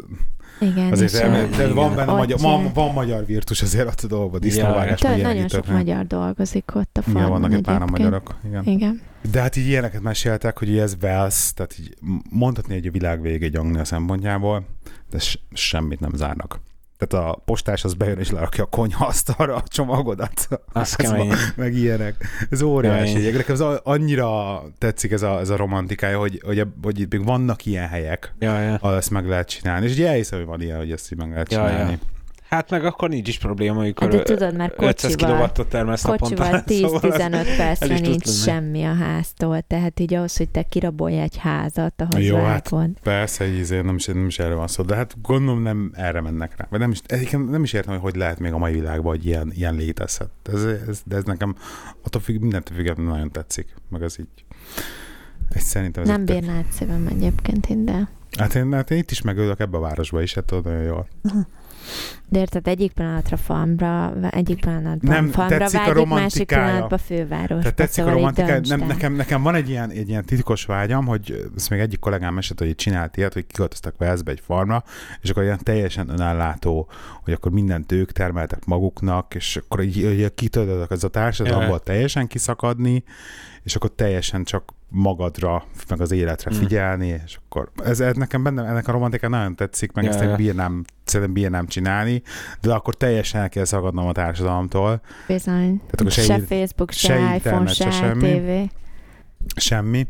B: igen
A: azért
B: és,
A: elme-
B: uh,
A: de van benne magyar, van, van magyar virtus azért ott a dolgban,
C: Ja,
A: disznóvágás, meg
B: nagyon sok magyar dolgozik ott a
A: Igen,
B: farmon
A: vannak egy páran magyarok. Igen.
B: Igen.
A: De hát így ilyeneket meséltek, hogy ez Wells, tehát így mondhatni, hogy a világ vége egy Anglia szempontjából, de semmit nem zárnak. Tehát a postás az bejön és lerakja a konyhaasztalra a csomagodat.
C: Az
A: Ez
C: kemény.
A: van, meg ilyenek. Ez óriási.
C: Kemény.
A: Nekem ez annyira tetszik ez a, ez a romantikája, hogy, hogy, hogy itt még vannak ilyen helyek,
C: Ja, ja.
A: ahol ezt meg lehet csinálni. És ugye elhiszem, hogy van ilyen, hogy ezt így meg lehet
C: Ja,
A: csinálni.
C: ja. Hát meg akkor nincs is probléma, amikor
B: Hát de tudod, mert
C: 500
B: kocsival,
C: kilowattot termesz
B: kocsival
C: naponta. szóval ez-
B: 10-15 percre nincs semmi a háztól, tehát így ahhoz, hogy te kirabolj egy házat, ahhoz
A: Jó, hát. Persze, így izé, nem is, nem is erre van szó, de hát gondolom nem erre mennek rá. Vagy nem is, egyébként nem is értem, hogy hogy lehet még a mai világban, hogy ilyen, ilyen létezhet. Ez, ez, de ez nekem attól függ, mindentől függetlenül nagyon tetszik. Meg ez így. Ez szerintem ez
B: Nem
A: egy-
B: bírná át szívem egyébként én, de...
A: Hát én, hát én itt is megölök ebbe a városba is, hát tudod, nagyon jól.
B: De érted, egyik pillanatra farmra, egyik pillanatban
A: Nem,
B: farmra
A: tetszik a
B: vágyik, másik
A: romantikája.
B: pillanatban fővárosba.
A: Tehát tetszik
B: szóval
A: a
B: döntsd
A: Nem, nekem, nekem van egy ilyen, egy ilyen titkos vágyam, hogy ezt még egyik kollégám mesélte, hogy csinált ilyet, hogy kiköltöztek Velszbe egy farmra, és akkor ilyen teljesen önállátó, hogy akkor mindent ők termeltek maguknak, és akkor így, így kitöltöttek ez a társadalomból teljesen kiszakadni, és akkor teljesen csak magadra, meg az életre
C: Mm.
A: figyelni, és akkor ez, ez nekem benne, ennek a romantikán nagyon tetszik, meg
C: Ja,
A: ezt én bírnám, szerintem bírnám csinálni, de akkor teljesen el kell szagadnom a társadalomtól,
B: Bizony.
A: akkor se
B: se, Facebook, se,
A: se
B: iPhone,
A: internet,
B: se,
A: se semmi.
B: TV.
A: semmi,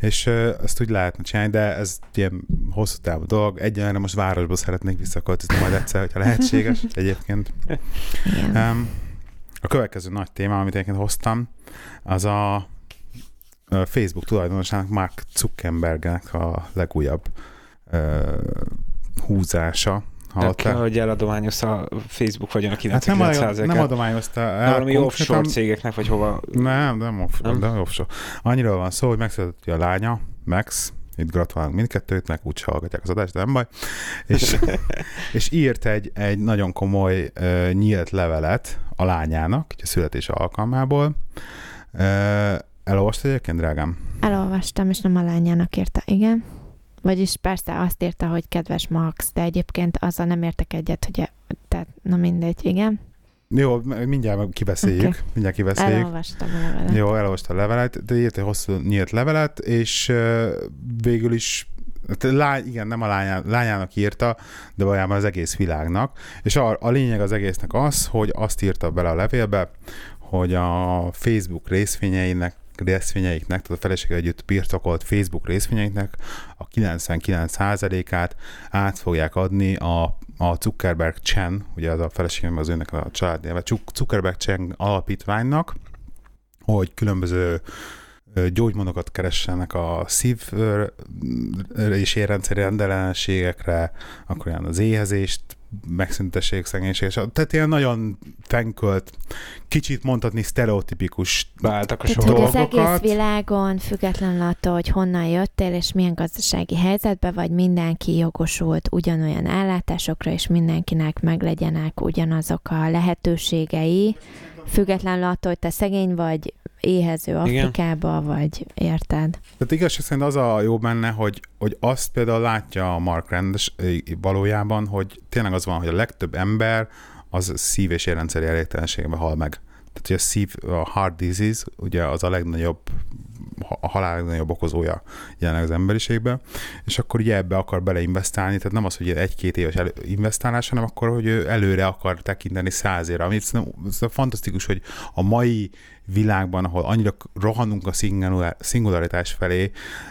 A: és ö, ezt úgy lehetne csinálni, de ez ilyen hosszú távú dolog. Egyenlőre most városba szeretnék visszaköltözni majd egyszer, hogyha lehetséges egyébként.
B: Igen.
A: Um, a következő nagy téma, amit egyébként hoztam, az a Facebook tulajdonosának Mark Zuckerbergnek a legújabb uh, húzása. Hallottál?
C: Hogy eladományozta a Facebook vagyon a
A: Hát nem,
C: 99
A: nem adományozta el.
C: valami
A: konkrétan-
C: offshore cégeknek, vagy hova.
A: Nem, nem offshore,
C: Nem?
A: nem offshore. Annyiról van szó, hogy megszületett a lánya, Max, itt gratulálunk mindkettőtnek, úgy hallgatják az adást, de nem baj. És, és írt egy, egy nagyon komoly uh, nyílt levelet a lányának, a születése alkalmából. Uh, elolvastad egyébként, drágám?
B: Elolvastam, és nem a lányának írta, igen. Vagyis persze azt írta, hogy kedves Max, de egyébként azzal nem értek egyet, hogy e- tehát, na mindegy, igen.
A: Jó, mindjárt kibeszéljük.
B: Oké.
A: Mindjárt kibeszéljük.
B: Elolvastam a levelet.
A: Jó, elolvasta a levelet, de írt egy hosszú nyílt levelet, és végül is hát lány, igen, nem a lányá, lányának írta, de valójában az egész világnak. És a, a lényeg az egésznek az, hogy azt írta bele a levélbe, hogy a Facebook részvényeinek részvényeiknek, tehát a felesége együtt birtokolt Facebook részvényeiknek a 99%-át át fogják adni a, a Zuckerberg Chen, ugye az a feleségem az önnek a családneve, Zuckerberg Chen alapítványnak, hogy különböző gyógymódokat keressenek a szív és érrendszeri rendellenességekre, akkor olyan az éhezést megszüntessék szegénység. Tehát ilyen nagyon fenkölt, kicsit mondhatni sztereotipikus
C: Váltak a
B: Tehát, hogy az egész világon, függetlenül attól, hogy honnan jöttél, és milyen gazdasági helyzetben vagy, mindenki jogosult ugyanolyan ellátásokra, és mindenkinek meglegyenek ugyanazok a lehetőségei, függetlenül attól, hogy te szegény vagy, éhező Afrikába, vagy érted?
A: Tehát igazság szerint az a jó benne, hogy, hogy azt például látja a Mark Rendes valójában, hogy tényleg az van, hogy a legtöbb ember az szív- és érrendszeri elégtelenségben hal meg. Tehát, hogy a szív, a heart disease, ugye az a legnagyobb a halál legnagyobb okozója jelenleg az emberiségben, és akkor ugye ebbe akar beleinvestálni, tehát nem az, hogy egy-két éves investálás, hanem akkor, hogy ő előre akar tekinteni száz évre, ami szerintem fantasztikus, hogy a mai világban, ahol annyira rohanunk a szingularitás felé,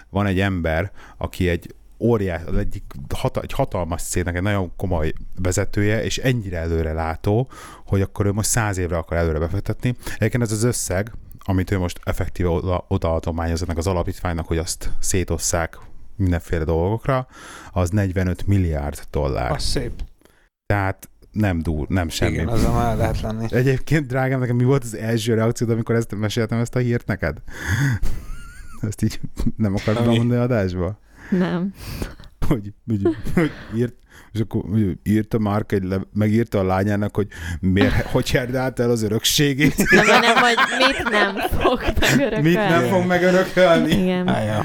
A: van egy ember, aki egy óriás, egyik hata, egy hatalmas cégnek egy nagyon komoly vezetője, és ennyire előre látó, hogy akkor ő most száz évre akar előre befektetni. Egyébként ez az összeg, amit ő most effektíve oda, odaadományoz ennek az alapítványnak, hogy azt szétosszák mindenféle dolgokra, az 45 milliárd dollár.
C: Az szép.
A: Tehát nem dur, nem semmi.
C: Igen, azon már lehet lenni.
A: Egyébként, drágám, nekem mi volt az első reakciód, amikor ezt meséltem ezt a hírt neked? ezt így nem akartam mondani adásba?
B: Nem.
A: Hogy, hogy, hogy írt, és akkor írta Márk, egy le, megírta a lányának, hogy miért, hogy herdált el az örökségét.
B: Nem, nem, hogy mit nem fog megörökölni.
A: Mit nem fog megörökölni.
B: Igen.
C: Á, ja.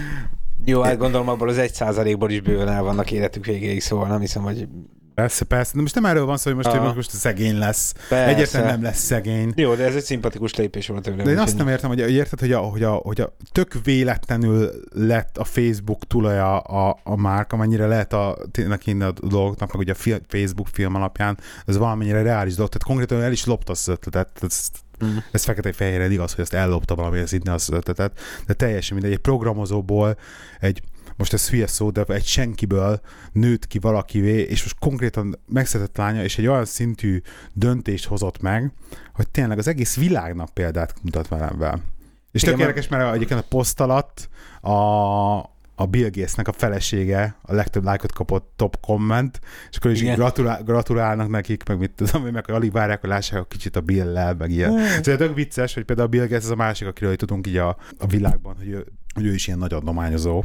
C: Jó, hát gondolom abból az egy százalékból is bőven el vannak életük végéig, szóval nem hiszem, hogy
A: Persze, persze. De most nem erről van szó, hogy most, hogy most szegény lesz.
C: Persze.
A: Egyértelműen nem lesz szegény.
C: Jó, de ez egy szimpatikus lépés volt tőle.
A: De én azt nem értem, hogy érted, hogy a, hogy a, hogy a tök véletlenül lett a Facebook tulaja a, a márk, amennyire lehet a, tényleg a dolgoknak, meg ugye a fi, Facebook film alapján, ez valamennyire reális dolog. Tehát konkrétan el is lopta az ötletet. Ezt, Mm. Ez fekete-fehéren igaz, hogy ezt ellopta valamilyen szinten az ötletet, de teljesen mindegy. Egy programozóból egy most ez hülye szó, de egy senkiből nőtt ki valakivé, és most konkrétan megszületett lánya, és egy olyan szintű döntést hozott meg, hogy tényleg az egész világnak példát mutat velem. És tök érdekes, mert egyébként a poszt alatt a, a Bill Gates-nek a felesége a legtöbb lájkot kapott top komment, és akkor is gratulál, gratulálnak nekik, meg mit tudom, meg alig várják, hogy lássák a kicsit a Bill-lel, meg ilyen. Mm. Szóval tök vicces, hogy például a Bill Gates az a másik, akiről tudunk így a, a világban, hogy ő, hogy ő is ilyen nagy adományozó,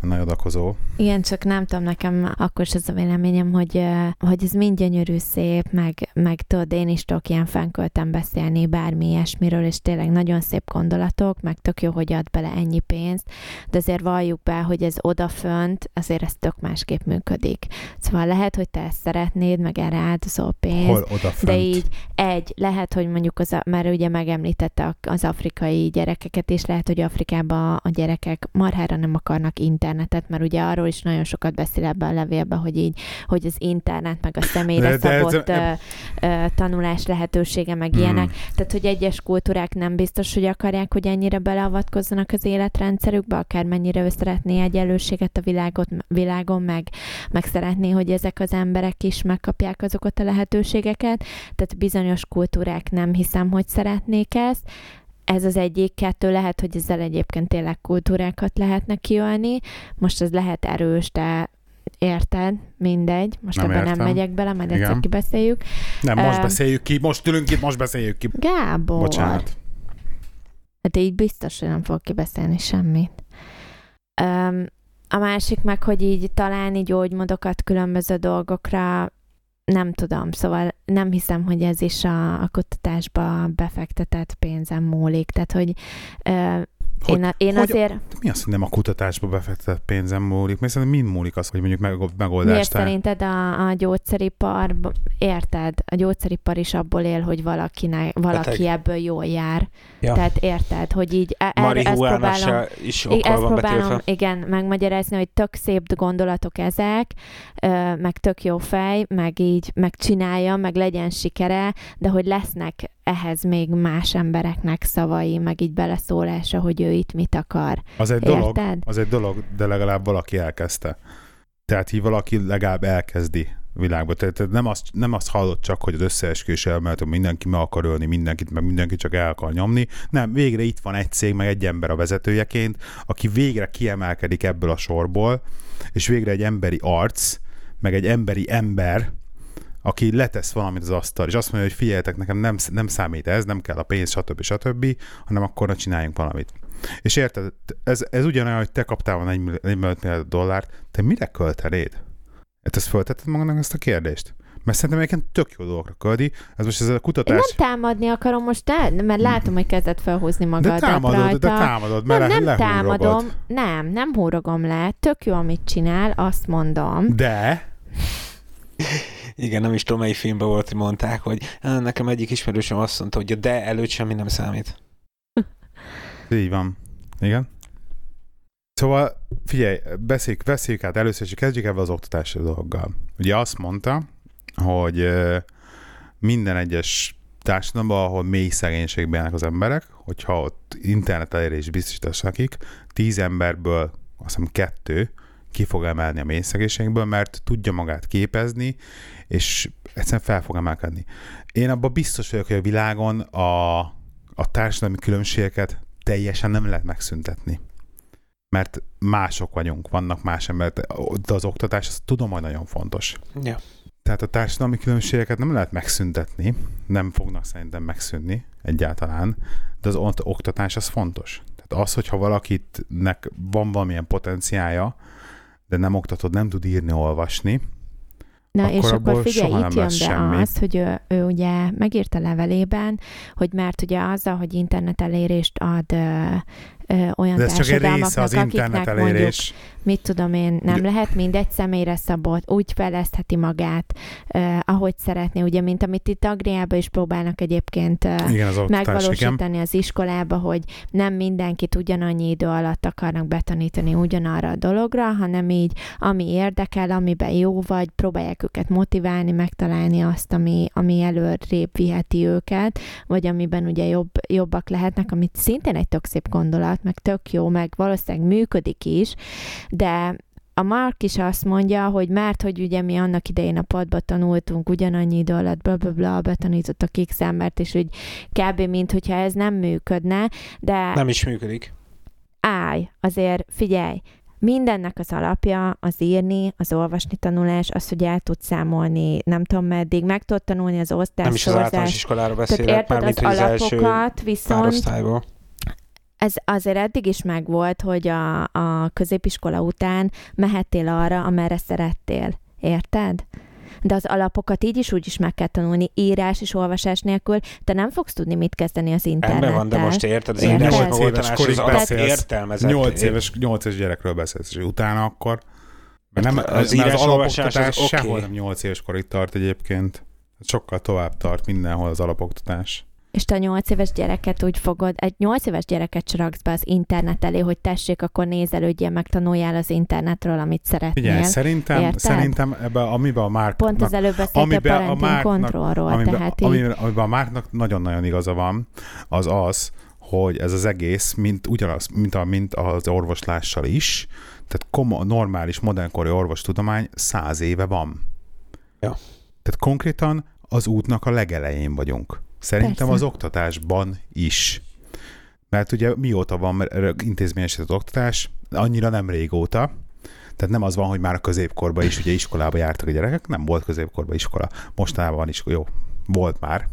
A: nagy adakozó.
B: Igen, csak nem tudom, nekem akkor is az a véleményem, hogy, hogy ez mind gyönyörű szép, meg, meg tudod, én is tudok ilyen fánköltem beszélni bármi ilyesmiről, és tényleg nagyon szép gondolatok, meg tök jó, hogy ad bele ennyi pénzt, de azért valljuk be, hogy ez odafönt, azért ez tök másképp működik. Szóval lehet, hogy te ezt szeretnéd, meg erre áldozol pénzt,
A: Hol odafönt?
B: de így egy, lehet, hogy mondjuk az, mert ugye megemlítette az afrikai gyerekeket, és lehet, hogy Afrikában a gyerekek marhára nem akarnak internetet, mert ugye arról is nagyon sokat beszél ebben a levélben, hogy így, hogy az internet, meg a személyre de, szabott de ez, ö, ö, tanulás lehetősége, meg hmm. ilyenek. Tehát, hogy egyes kultúrák nem biztos, hogy akarják, hogy ennyire beleavatkozzanak az életrendszerükbe, akár mennyire ő szeretné egyenlőséget a világot, világon, meg, meg szeretné, hogy ezek az emberek is megkapják azokat a lehetőségeket. Tehát bizonyos kultúrák nem hiszem, hogy szeretnék ezt, ez az egyik, kettő lehet, hogy ezzel egyébként tényleg kultúrákat lehetne kiölni. Most ez lehet erős, de érted, mindegy, most nem ebben nem megyek bele, majd Igen. egyszer kibeszéljük.
A: Nem, most uh, beszéljük ki, most ülünk itt, most beszéljük ki.
B: Gábor.
A: Bocsánat.
B: Hát így biztos, hogy nem fog kibeszélni semmit. Um, a másik meg, hogy így találni gyógymódokat különböző dolgokra, nem tudom, szóval nem hiszem, hogy ez is a, a kutatásba befektetett pénzem múlik. Tehát, hogy hogy, én, én hogy, azért...
A: Mi az, hogy nem a kutatásba befektetett pénzem múlik? Mert szerintem mind múlik az, hogy mondjuk meg, megoldást...
B: Miért szerinted a, a gyógyszeripar, érted? A gyógyszeripar is abból él, hogy valakinek, valaki Beteg. ebből jól jár. Ja. Tehát érted, hogy így e- er, ezt próbálom,
C: is
B: ezt próbálom betélve. igen, megmagyarázni, hogy tök szép gondolatok ezek, meg tök jó fej, meg így megcsinálja, meg legyen sikere, de hogy lesznek ehhez még más embereknek szavai, meg így beleszólása, hogy ő itt mit akar.
A: Az egy Érted? dolog, az egy dolog, de legalább valaki elkezdte. Tehát így valaki legalább elkezdi világba. Tehát nem azt, nem azt hallott csak, hogy az összeesküvés elmélet, mindenki meg akar ölni mindenkit, meg mindenki csak el akar nyomni. Nem, végre itt van egy cég, meg egy ember a vezetőjeként, aki végre kiemelkedik ebből a sorból, és végre egy emberi arc, meg egy emberi ember, aki letesz valamit az asztal, és azt mondja, hogy figyeljetek, nekem nem, nem számít ez, nem kell a pénz, stb. stb., hanem akkor ne csináljunk valamit. És érted, ez, ez ugyanolyan, hogy te kaptál volna 1 milliárd dollárt, te mire költenéd? Hát ezt föltetted magadnak ezt a kérdést? Mert szerintem egyébként tök jó dolgokra költi. Ez most ez a kutatás...
B: Én nem támadni akarom most el, mert látom, hogy kezdett felhúzni magadat
A: de támadod,
B: rajta.
A: de támadod, mert
B: nem, nem
A: lehúrogod.
B: támadom, nem, nem húrogom le. Tök jó, amit csinál, azt mondom.
A: De...
C: Igen, nem is tudom, melyik filmben volt, hogy mondták, hogy "Á, nekem egyik ismerősöm azt mondta, hogy a de előtt semmi nem számít.
A: Így van. Igen. Szóval figyelj, beszéljük, beszéljük át először, és kezdjük ebben az oktatási dologgal. Ugye azt mondta, hogy minden egyes társadalomban, ahol mély szegénységben élnek az emberek, hogyha ott internet elérés biztosítasz nekik, tíz emberből azt hiszem kettő ki fog emelni a mély szegénységből, mert tudja magát képezni, és egyszerűen fel fog emelkedni. Én abban biztos vagyok, hogy a világon a, a társadalmi különbségeket teljesen nem lehet megszüntetni. Mert mások vagyunk, vannak más emberek, de az oktatás, azt tudom, hogy nagyon fontos.
C: Ja.
A: Tehát a társadalmi különbségeket nem lehet megszüntetni, nem fognak szerintem megszűnni egyáltalán, de az oktatás az fontos. Tehát az, hogyha valakitnek van valamilyen potenciája, de nem oktatod, nem tud írni, olvasni,
B: Na
A: Akkor
B: és akkor figyelj, itt jön be
A: semmi.
B: az, hogy ő, ő ugye megírta levelében, hogy mert ugye azzal, hogy internet elérést ad ö, olyan
A: de ez csak egy része az internet
B: akiknek mondjuk
A: elérés.
B: mit tudom én, nem
A: Ugye-
B: lehet mindegy személyre szabott, úgy fejlesztheti magát, uh, ahogy szeretné, ugye, mint amit itt Agriában is próbálnak egyébként uh,
A: Igen, az igen.
B: megvalósítani az iskolába, hogy nem mindenkit ugyanannyi idő alatt akarnak betanítani ugyanarra a dologra, hanem így, ami érdekel, amiben jó vagy, próbálják őket motiválni, megtalálni azt, ami, ami előrébb viheti őket, vagy amiben ugye jobb, jobbak lehetnek, amit szintén egy tök szép gondolat, meg tök jó, meg valószínűleg működik is, de a Mark is azt mondja, hogy mert, hogy ugye mi annak idején a padba tanultunk ugyanannyi idő alatt, bla, bla, bla, betanítottak X embert, és úgy kb. mint hogyha ez nem működne, de
C: Nem is működik.
B: állj, azért figyelj, mindennek az alapja az írni, az olvasni tanulás, az, hogy el tud számolni, nem tudom meddig, meg tud tanulni az
C: Nem is az általános iskolára
B: Tehát
C: beszélek,
B: érted,
C: mármint,
B: az
C: az
B: alapokat viszont ez azért eddig is megvolt, hogy a, a középiskola után mehettél arra, amerre szerettél. Érted? De az alapokat így is úgy is meg kell tanulni, írás és olvasás nélkül, te nem fogsz tudni mit kezdeni az internettel.
C: Rendben van, de most érted, az írás
A: éves korig beszélsz.
C: értelmezett.
A: 8 éves, 8 éves gyerekről beszélsz, és utána akkor... Mert nem,
C: Az
A: az, mert az alapoktatás
C: az oké.
A: sehol nem 8 éves korig tart egyébként. Sokkal tovább tart mindenhol az alapoktatás.
B: És te a nyolc éves gyereket úgy fogod, egy nyolc éves gyereket se raksz be az internet elé, hogy tessék, akkor nézelődjél, meg tanuljál az internetről, amit szeretnél.
A: Figyelj, szerintem,
B: Érted?
A: szerintem ebbe, amiben a Márk
B: Pont az előbb beszéltél a
A: amiben a Márknak-
B: controlról,
A: amiben,
B: tehát így.
A: amiben, amiben a Márknak nagyon-nagyon igaza van, az az, hogy ez az egész, mint ugyanaz, mint, a, mint az orvoslással is, tehát komo, normális, modernkori orvostudomány száz éve van.
C: Ja.
A: Tehát konkrétan az útnak a legelején vagyunk. Szerintem
B: Persze.
A: az oktatásban is. Mert ugye mióta van intézményesített oktatás, annyira nem régóta, tehát nem az van, hogy már a középkorban is ugye iskolába jártak a gyerekek, nem volt középkorban iskola. Mostanában van is, jó, volt már.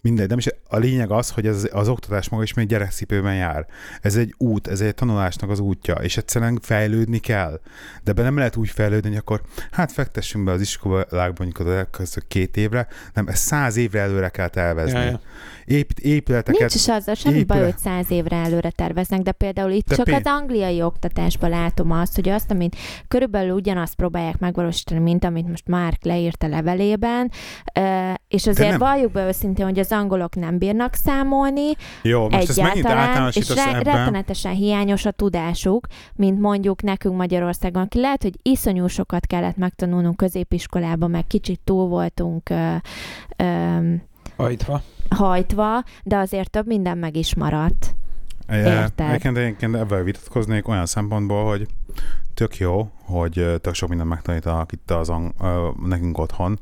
A: Mindegy, nem is. A lényeg az, hogy ez, az oktatás maga is még gyerekcipőben jár. Ez egy út, ez egy tanulásnak az útja, és egyszerűen fejlődni kell. De be nem lehet úgy fejlődni, hogy akkor hát fektessünk be az iskolákban mondjuk az elkövetkező két évre, nem, ez száz évre előre kell tervezni.
C: Ja, ja.
A: Ép, épületeket,
B: Nincs is azzal semmi baj,
A: épület-
B: hogy száz évre előre terveznek, de például itt
A: De
B: csak
A: pé-
B: az angliai oktatásban látom azt, hogy azt, amit körülbelül ugyanazt próbálják megvalósítani, mint amit most Mark leírt a levelében, és azért valljuk be őszintén, hogy az angolok nem bírnak számolni
A: Jó, most ezt megint
B: egyáltalán, és re- rettenetesen hiányos a tudásuk, mint mondjuk nekünk Magyarországon, aki lehet, hogy iszonyú sokat kellett megtanulnunk középiskolában, meg kicsit túl voltunk ö, ö,
C: Hajtva.
B: hajtva, de azért több minden meg is maradt.
A: Érted? Egyébként, egyébként ebben vitatkoznék olyan szempontból, hogy tök jó, hogy tök sok mindent megtanítanak itt az ang- ö, nekünk otthon,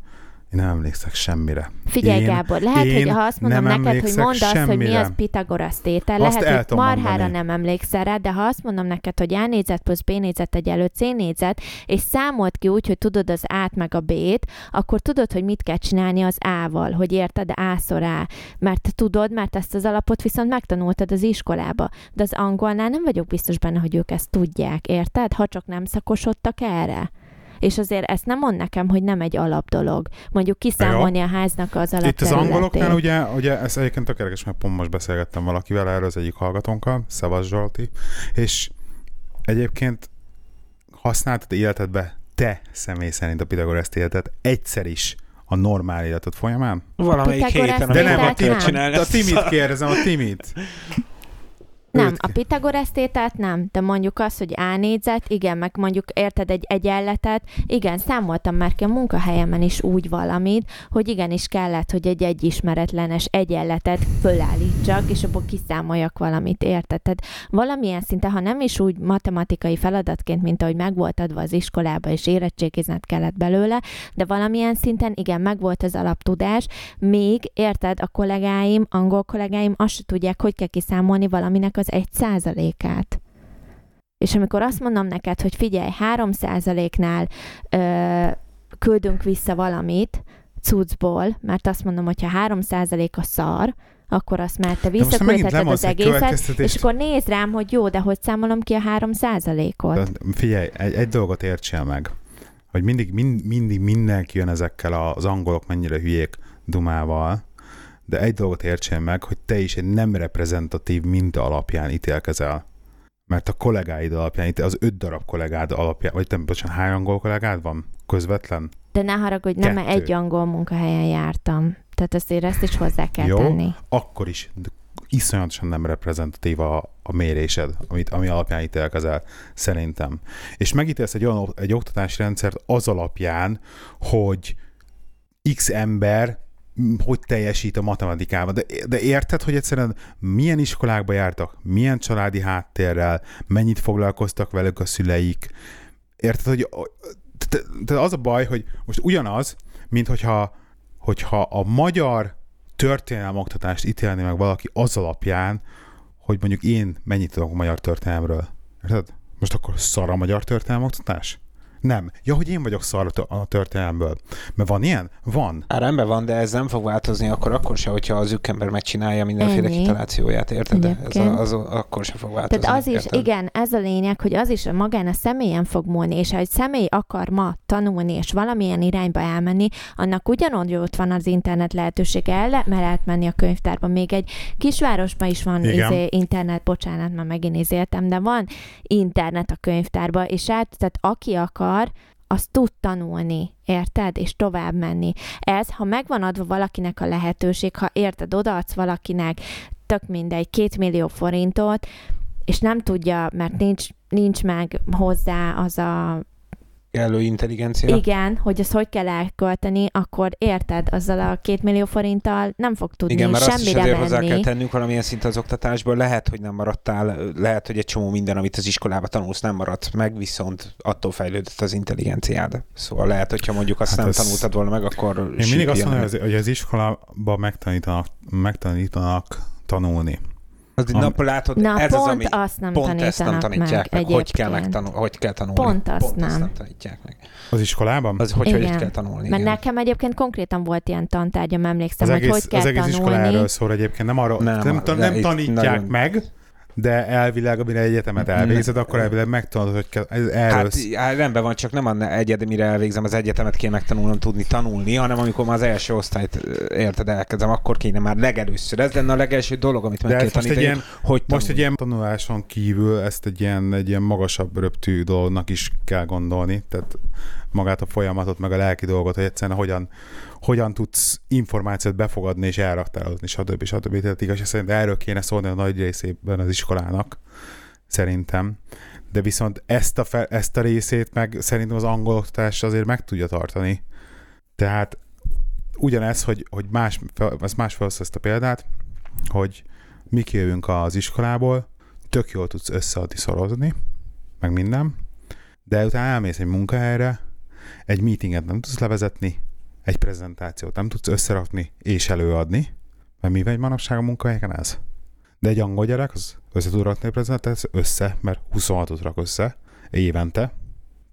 A: Én nem emlékszek semmire.
B: Figyelj,
A: Én-
B: Gábor, lehet,
A: én
B: hogy ha azt mondom neked, hogy mondd azt, hogy mi az Pitagorasz tétel,
A: Azt
B: lehet, hogy marhára
A: mondani.
B: nem emlékszel rá, de ha azt mondom neked, hogy A négyzet plusz B négyzet egyelő C négyzet, és számolt ki úgy, hogy tudod az A-t meg a B-t, akkor tudod, hogy mit kell csinálni az A-val, hogy érted A-szor A. Mert tudod, mert ezt az alapot viszont megtanultad az iskolába. De az angolnál nem vagyok biztos benne, hogy ők ezt tudják, érted? Ha csak nem szakosodtak erre. És azért ezt nem mond nekem, hogy nem egy alap dolog. Mondjuk kiszámolni a háznak az
A: Itt az angoloknál ugye, ugye ez egyébként tök érdekes, mert pont most beszélgettem valakivel erről az egyik hallgatónkkal, Szevasz Zsolti, és egyébként használtad életedbe te személy szerint a Pitagorasz életet egyszer is a normál életed folyamán?
C: Valamelyik héten,
A: De nem, a,
C: kell
B: nem.
A: a Timit kérdezem, a Timit.
B: Nem, a Pitagorasz tételt nem, de mondjuk az, hogy A négyzet, igen, meg mondjuk érted egy egyenletet, igen, számoltam már ki a munkahelyemen is úgy valamit, hogy igenis kellett, hogy egy egyismeretlenes egyenletet fölállítsak, és abból kiszámoljak valamit, érted? Tehát valamilyen szinten, ha nem is úgy matematikai feladatként, mint ahogy meg volt adva az iskolába, és érettségiznet kellett belőle, de valamilyen szinten igen, megvolt az alaptudás, még érted, a kollégáim, angol kollégáim azt se tudják, hogy kell kiszámolni valaminek az egy százalékát. És amikor azt mondom neked, hogy figyelj, három százaléknál ö, küldünk vissza valamit cuccból, mert azt mondom, hogy ha három százalék a szar, akkor azt már te visszaküldheted az egészet, és akkor nézd rám, hogy jó, de hogy számolom ki a három százalékot?
A: De Figyelj, egy, egy dolgot értsél meg, hogy mindig, mind, mindig mindenki jön ezekkel az angolok mennyire hülyék dumával, de egy dolgot értsél meg, hogy te is egy nem reprezentatív minta alapján ítélkezel. Mert a kollégáid alapján, itt az öt darab kollégád alapján, vagy nem, bocsánat, hány angol kollégád van? Közvetlen?
B: De ne haragudj, nem
A: Kettő.
B: egy angol munkahelyen jártam. Tehát azért ezt is hozzá kell
A: Jó.
B: tenni.
A: Akkor is iszonyatosan nem reprezentatív a, a mérésed, amit, ami alapján ítélkezel, szerintem. És megítélsz egy olyan egy oktatási rendszert az alapján, hogy X ember hogy teljesít a matematikában. De, de érted, hogy egyszerűen milyen iskolákba jártak, milyen családi háttérrel, mennyit foglalkoztak velük a szüleik. Érted, hogy te- az a baj, hogy most ugyanaz, mint hogyha, hogyha a magyar történelem oktatást ítélni meg valaki az alapján, hogy mondjuk én mennyit tudok a magyar történelemről. Érted? Most akkor szar a magyar történelem oktatás? Nem. Ja, hogy én vagyok szar a tö- a történelemből. Mert van ilyen? Van.
C: Hát rendben van, de ez nem fog változni akkor, akkor se, hogyha az ember megcsinálja mindenféle
B: Ennyi.
C: kitalációját, érted? Ez
B: Egyébként.
C: a, az, akkor se fog változni.
B: Tehát az is,
C: érted?
B: igen, ez a lényeg, hogy az is magán a személyen fog múlni, és ha egy személy akar ma tanulni, és valamilyen irányba elmenni, annak ugyanúgy ott van az internet lehetősége, el le, mert lehet menni a könyvtárba. Még egy kisvárosban is van
A: Igen.
B: izé, internet, bocsánat, már megint izéltem, de van internet a könyvtárba, és át, tehát aki akar, az tud tanulni, érted? És tovább menni. Ez, ha megvan adva valakinek a lehetőség, ha érted, odaadsz valakinek, tök mindegy, két millió forintot, és nem tudja, mert nincs, nincs meg hozzá az a
C: Kellő intelligencia.
B: igen, hogy azt hogy kell elkölteni, akkor érted, azzal a két millió forinttal nem fog tudni
C: Igen, mert azt is
B: semmire
C: azért hozzá kell tennünk valamilyen szint az oktatásból. Lehet, hogy nem maradtál, lehet, hogy egy csomó minden, amit az iskolába tanulsz, nem maradt meg, viszont attól fejlődött az intelligenciád. Szóval lehet, hogyha mondjuk azt
A: Hát
C: hát
A: ez-
C: nem tanultad volna meg, akkor
A: Én mindig azt mondom, hogy az, hogy az iskolában megtanítanak, megtanítanak tanulni.
C: Az,
A: Am-
C: na, látod,
B: Na,
C: ez
B: pont
C: az, ami
B: azt nem
C: pont ezt nem tanítják
B: meg,
C: meg, hogy kell, megtanul, hogy kell tanulni.
B: Pont azt
C: pont
B: nem.
C: Azt nem tanítják meg.
A: Az iskolában?
C: Az, hogy, hogy kell tanulni.
B: Mert
C: igen.
B: nekem egyébként konkrétan volt ilyen tantárgyam, emlékszem,
A: az
B: hogy
A: egész,
B: hogy kell
A: az egész iskola
B: tanulni.
A: erről szól egyébként, nem arról,
C: Nem,
A: nem, nem, nem tanítják
C: nagyon-
A: meg, de elvileg, amire egyetemet elvégzed, akkor elvileg megtanulod, hogy kell, ez erről
C: Hát, rendben van, csak nem a egyed, mire elvégzem az egyetemet kéne megtanulnom tudni tanulni, hanem amikor már az első osztályt érted, elkezdem, akkor kéne már legelőször. Ez lenne a legelső dolog, amit meg
A: De
C: kell tanítani,
A: ilyen,
C: hogy
A: most egy
C: tanulni.
A: ilyen tanuláson kívül ezt egy ilyen, egy ilyen magasabb röptű dolognak is kell gondolni, tehát magát a folyamatot, meg a lelki dolgot, hogy egyszerűen hogyan, hogyan tudsz információt befogadni és elraktározni, stb. stb. Tehát igaz, szerint erről kéne szólni a nagy részében az iskolának, szerintem. De viszont ezt a, fe, ezt a részét meg szerintem az angol oktatás azért meg tudja tartani. Tehát ugyanez, hogy, hogy más, fel- ezt más felhozta ezt a példát, hogy mi kijövünk az iskolából, tök jól tudsz összeadni, szorozni, meg minden, de utána elmész egy munkahelyre, egy meetinget nem tudsz levezetni, egy prezentációt nem tudsz összerakni és előadni, mert mi vagy manapság a munkahelyeken ez? De egy angol gyerek az össze tud rakni a prezentációt, össze, mert 26-ot rak össze évente,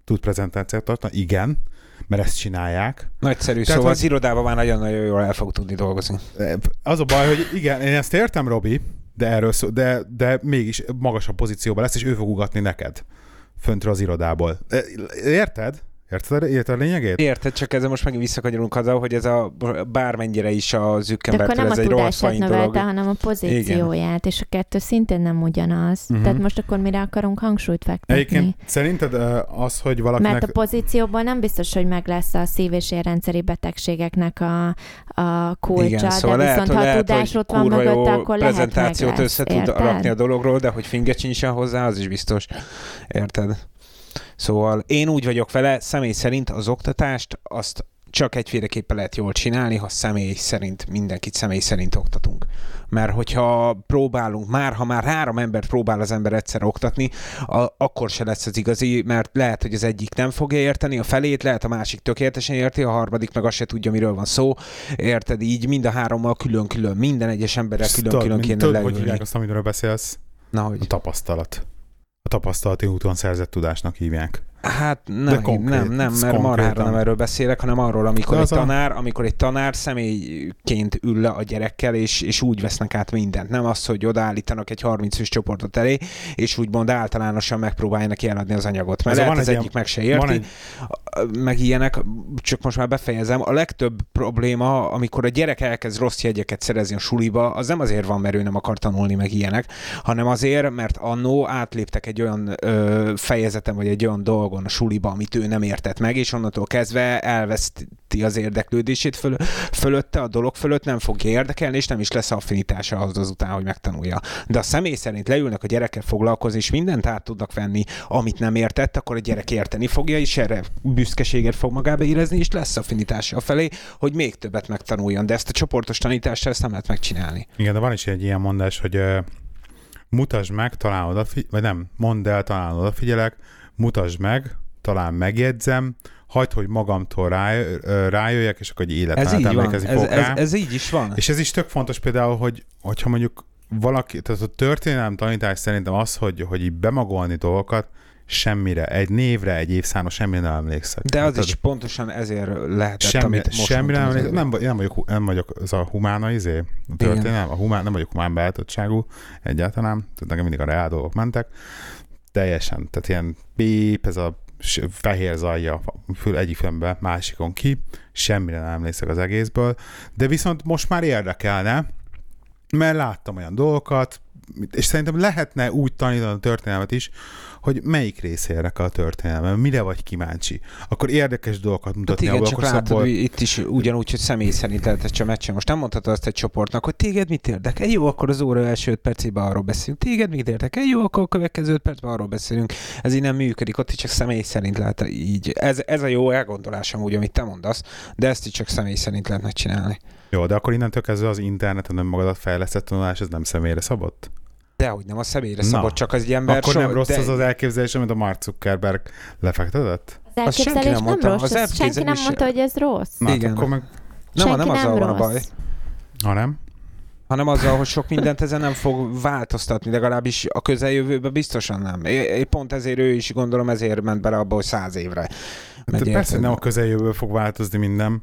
A: tud prezentációt tartani, igen, mert ezt csinálják.
C: Nagyszerű,
A: Tehát,
C: szóval
A: hogy-
C: az irodában már nagyon-nagyon jól el fog tudni dolgozni.
A: Az a baj, hogy igen, én ezt értem, Robi, de erről szó, de, de mégis magasabb pozícióban lesz, és ő fog ugatni neked föntről az irodából. Érted? Érted, érted a lényegét?
C: Érted, csak ezzel most megint visszakanyarulunk azzal, hogy ez a bármennyire is a Zuckerbergtől ez egy faint
B: növelte,
C: dolog.
B: hanem a pozícióját, és a kettő szintén nem ugyanaz.
A: Mhm.
B: Tehát most akkor mire akarunk hangsúlyt fektetni?
A: Egyébként szerinted az, hogy valakinek...
B: Mert a pozícióból nem biztos, hogy meg lesz a szív- és érrendszeri betegségeknek a, a kulcsa,
C: Igen, szóval
B: de
C: lehet,
B: viszont
C: hogy,
B: ha a
C: lehet,
B: tudás
C: hogy
B: ott van
C: jó
B: akkor lehet meg
C: prezentációt
B: lesz,
C: össze tud rakni a dologról, de hogy finget sincsen hozzá, az is biztos. Érted? Szóval én úgy vagyok vele, személy szerint az oktatást azt csak egyféleképpen lehet jól csinálni, ha személy szerint, mindenkit személy szerint oktatunk. Mert hogyha próbálunk, már ha már három embert próbál az ember egyszer oktatni, a, akkor se lesz az igazi, mert lehet, hogy az egyik nem fogja érteni a felét, lehet a másik tökéletesen érti, a harmadik meg azt se tudja, miről van szó. Érted? Így mind a hárommal külön-külön, minden egyes emberrel külön-külön kéne
A: tudod, hogy
C: leülni.
A: hívják azt, amiről beszélsz?
C: Na,
A: A
C: hogy?
A: tapasztalat. A tapasztalati úton szerzett tudásnak hívják.
C: Hát nem,
A: konkrét,
C: nem, nem, mert marhára nem erről beszélek, hanem arról, amikor egy
A: a-
C: tanár, amikor egy tanár személyként ül le a gyerekkel, és, és úgy vesznek át mindent. Nem az, hogy odaállítanak egy 30 fős csoportot elé, és úgymond általánosan megpróbálják eladni az anyagot. Mert
A: Ez
C: lehet
A: van
C: az
A: egy
C: egyik
A: ilyen-
C: meg se érti,
A: egy,
C: meg ilyenek, csak most már befejezem, a legtöbb probléma, amikor a gyerek elkezd rossz jegyeket szerezni a suliba, az nem azért van, mert ő nem akar tanulni, meg ilyenek, hanem azért, mert annó átléptek egy olyan ö, fejezeten, vagy egy olyan dolgon a suliba, amit ő nem értett meg, és onnantól kezdve elveszti az érdeklődését föl, fölötte, a dolog fölött nem fogja érdekelni, és nem is lesz affinitása ahhoz azután, hogy megtanulja. De a személy szerint leülnek a gyerekkel foglalkozni, és mindent át tudnak venni, amit nem értett, akkor a gyerek érteni fogja, és erre büszkeséget fog magába érezni, és lesz affinitása felé, hogy még többet megtanuljon. De ezt a csoportos tanítással ezt nem lehet megcsinálni.
A: igen, de van is egy ilyen mondás, hogy mutasd meg, talán odafigyelek, vagy nem, mondd el, talán odafigyelek, mutasd meg, talán megjegyzem, hagyd, hogy magamtól ö, rájöjjek, és akkor egy életem
C: Ez így van.
A: emlékezni
C: Ez,
A: fog
C: ez,
A: rá.
C: ez, így is van.
A: És ez is tök fontos például, hogy, hogyha mondjuk valaki, tehát a történelem tanítás szerintem az, hogy, hogy így bemagolni dolgokat, semmire, egy névre, egy évszámra semmire nem emlékszek.
C: De az
A: Tehát
C: is pontosan ezért lehetett,
A: semmi,
C: amit most
A: semmi nem,
C: előbb.
A: nem, nem, vagyok, nem vagyok az a humána izé, a történelem, a humán, nem vagyok humán beállítottságú egyáltalán, tehát nekem mindig a reál dolgok mentek, teljesen, tehát ilyen bép, ez a fehér zajja fül egyik filmbe, másikon ki, semmire nem emlékszek az egészből, de viszont most már érdekelne, mert láttam olyan dolgokat, és szerintem lehetne úgy tanítani a történelmet is, hogy melyik része érdekel a történelme, mire vagy kíváncsi. Akkor érdekes dolgokat
C: Hát
A: mutatni
C: igen,
A: abból,
C: csak
A: akkor
C: látod,
A: szabból-
C: itt is ugyanúgy, hogy személy szerint lehet ezt csak meccsen. Most nem mondhatod azt egy csoportnak, hogy téged mit érdekel? Jó, akkor az óra első öt percében arról beszélünk. Téged mit érdekel? Jó, akkor a következő öt percben arról beszélünk. Ez így nem működik, ott csak személy szerint lehet így. Ez, ez a jó elgondolásom úgy, amit te mondasz, de ezt is csak személy szerint lehet megcsinálni.
A: Jó, de akkor innentől kezdve az interneten önmagadat fejlesztett tanulás, ez nem személyre szabott?
C: Dehogy nem a személyre
A: Na,
C: szabad, csak az egy ember
A: Akkor nem rossz
C: de...
A: az az elképzelés, amit a Mark Zuckerberg lefektetett?
B: Az elképzelés
C: nem
B: nem,
C: mondta.
B: rossz,
C: Az
B: az senki nem
C: elképzelés-
B: mondta, hogy ez rossz.
A: Na, hát
C: Igen.
A: akkor meg,
C: Nem,
B: senki
C: nem azzal van a
B: rossz.
C: baj.
A: ha nem?
C: hanem azzal, hogy sok mindent ezen nem fog változtatni, legalábbis a közeljövőben biztosan nem. É- Pont ezért ő is gondolom ezért ment bele abba, hogy száz évre.
A: Hát persze, nem a közeljövőből fog változni minden.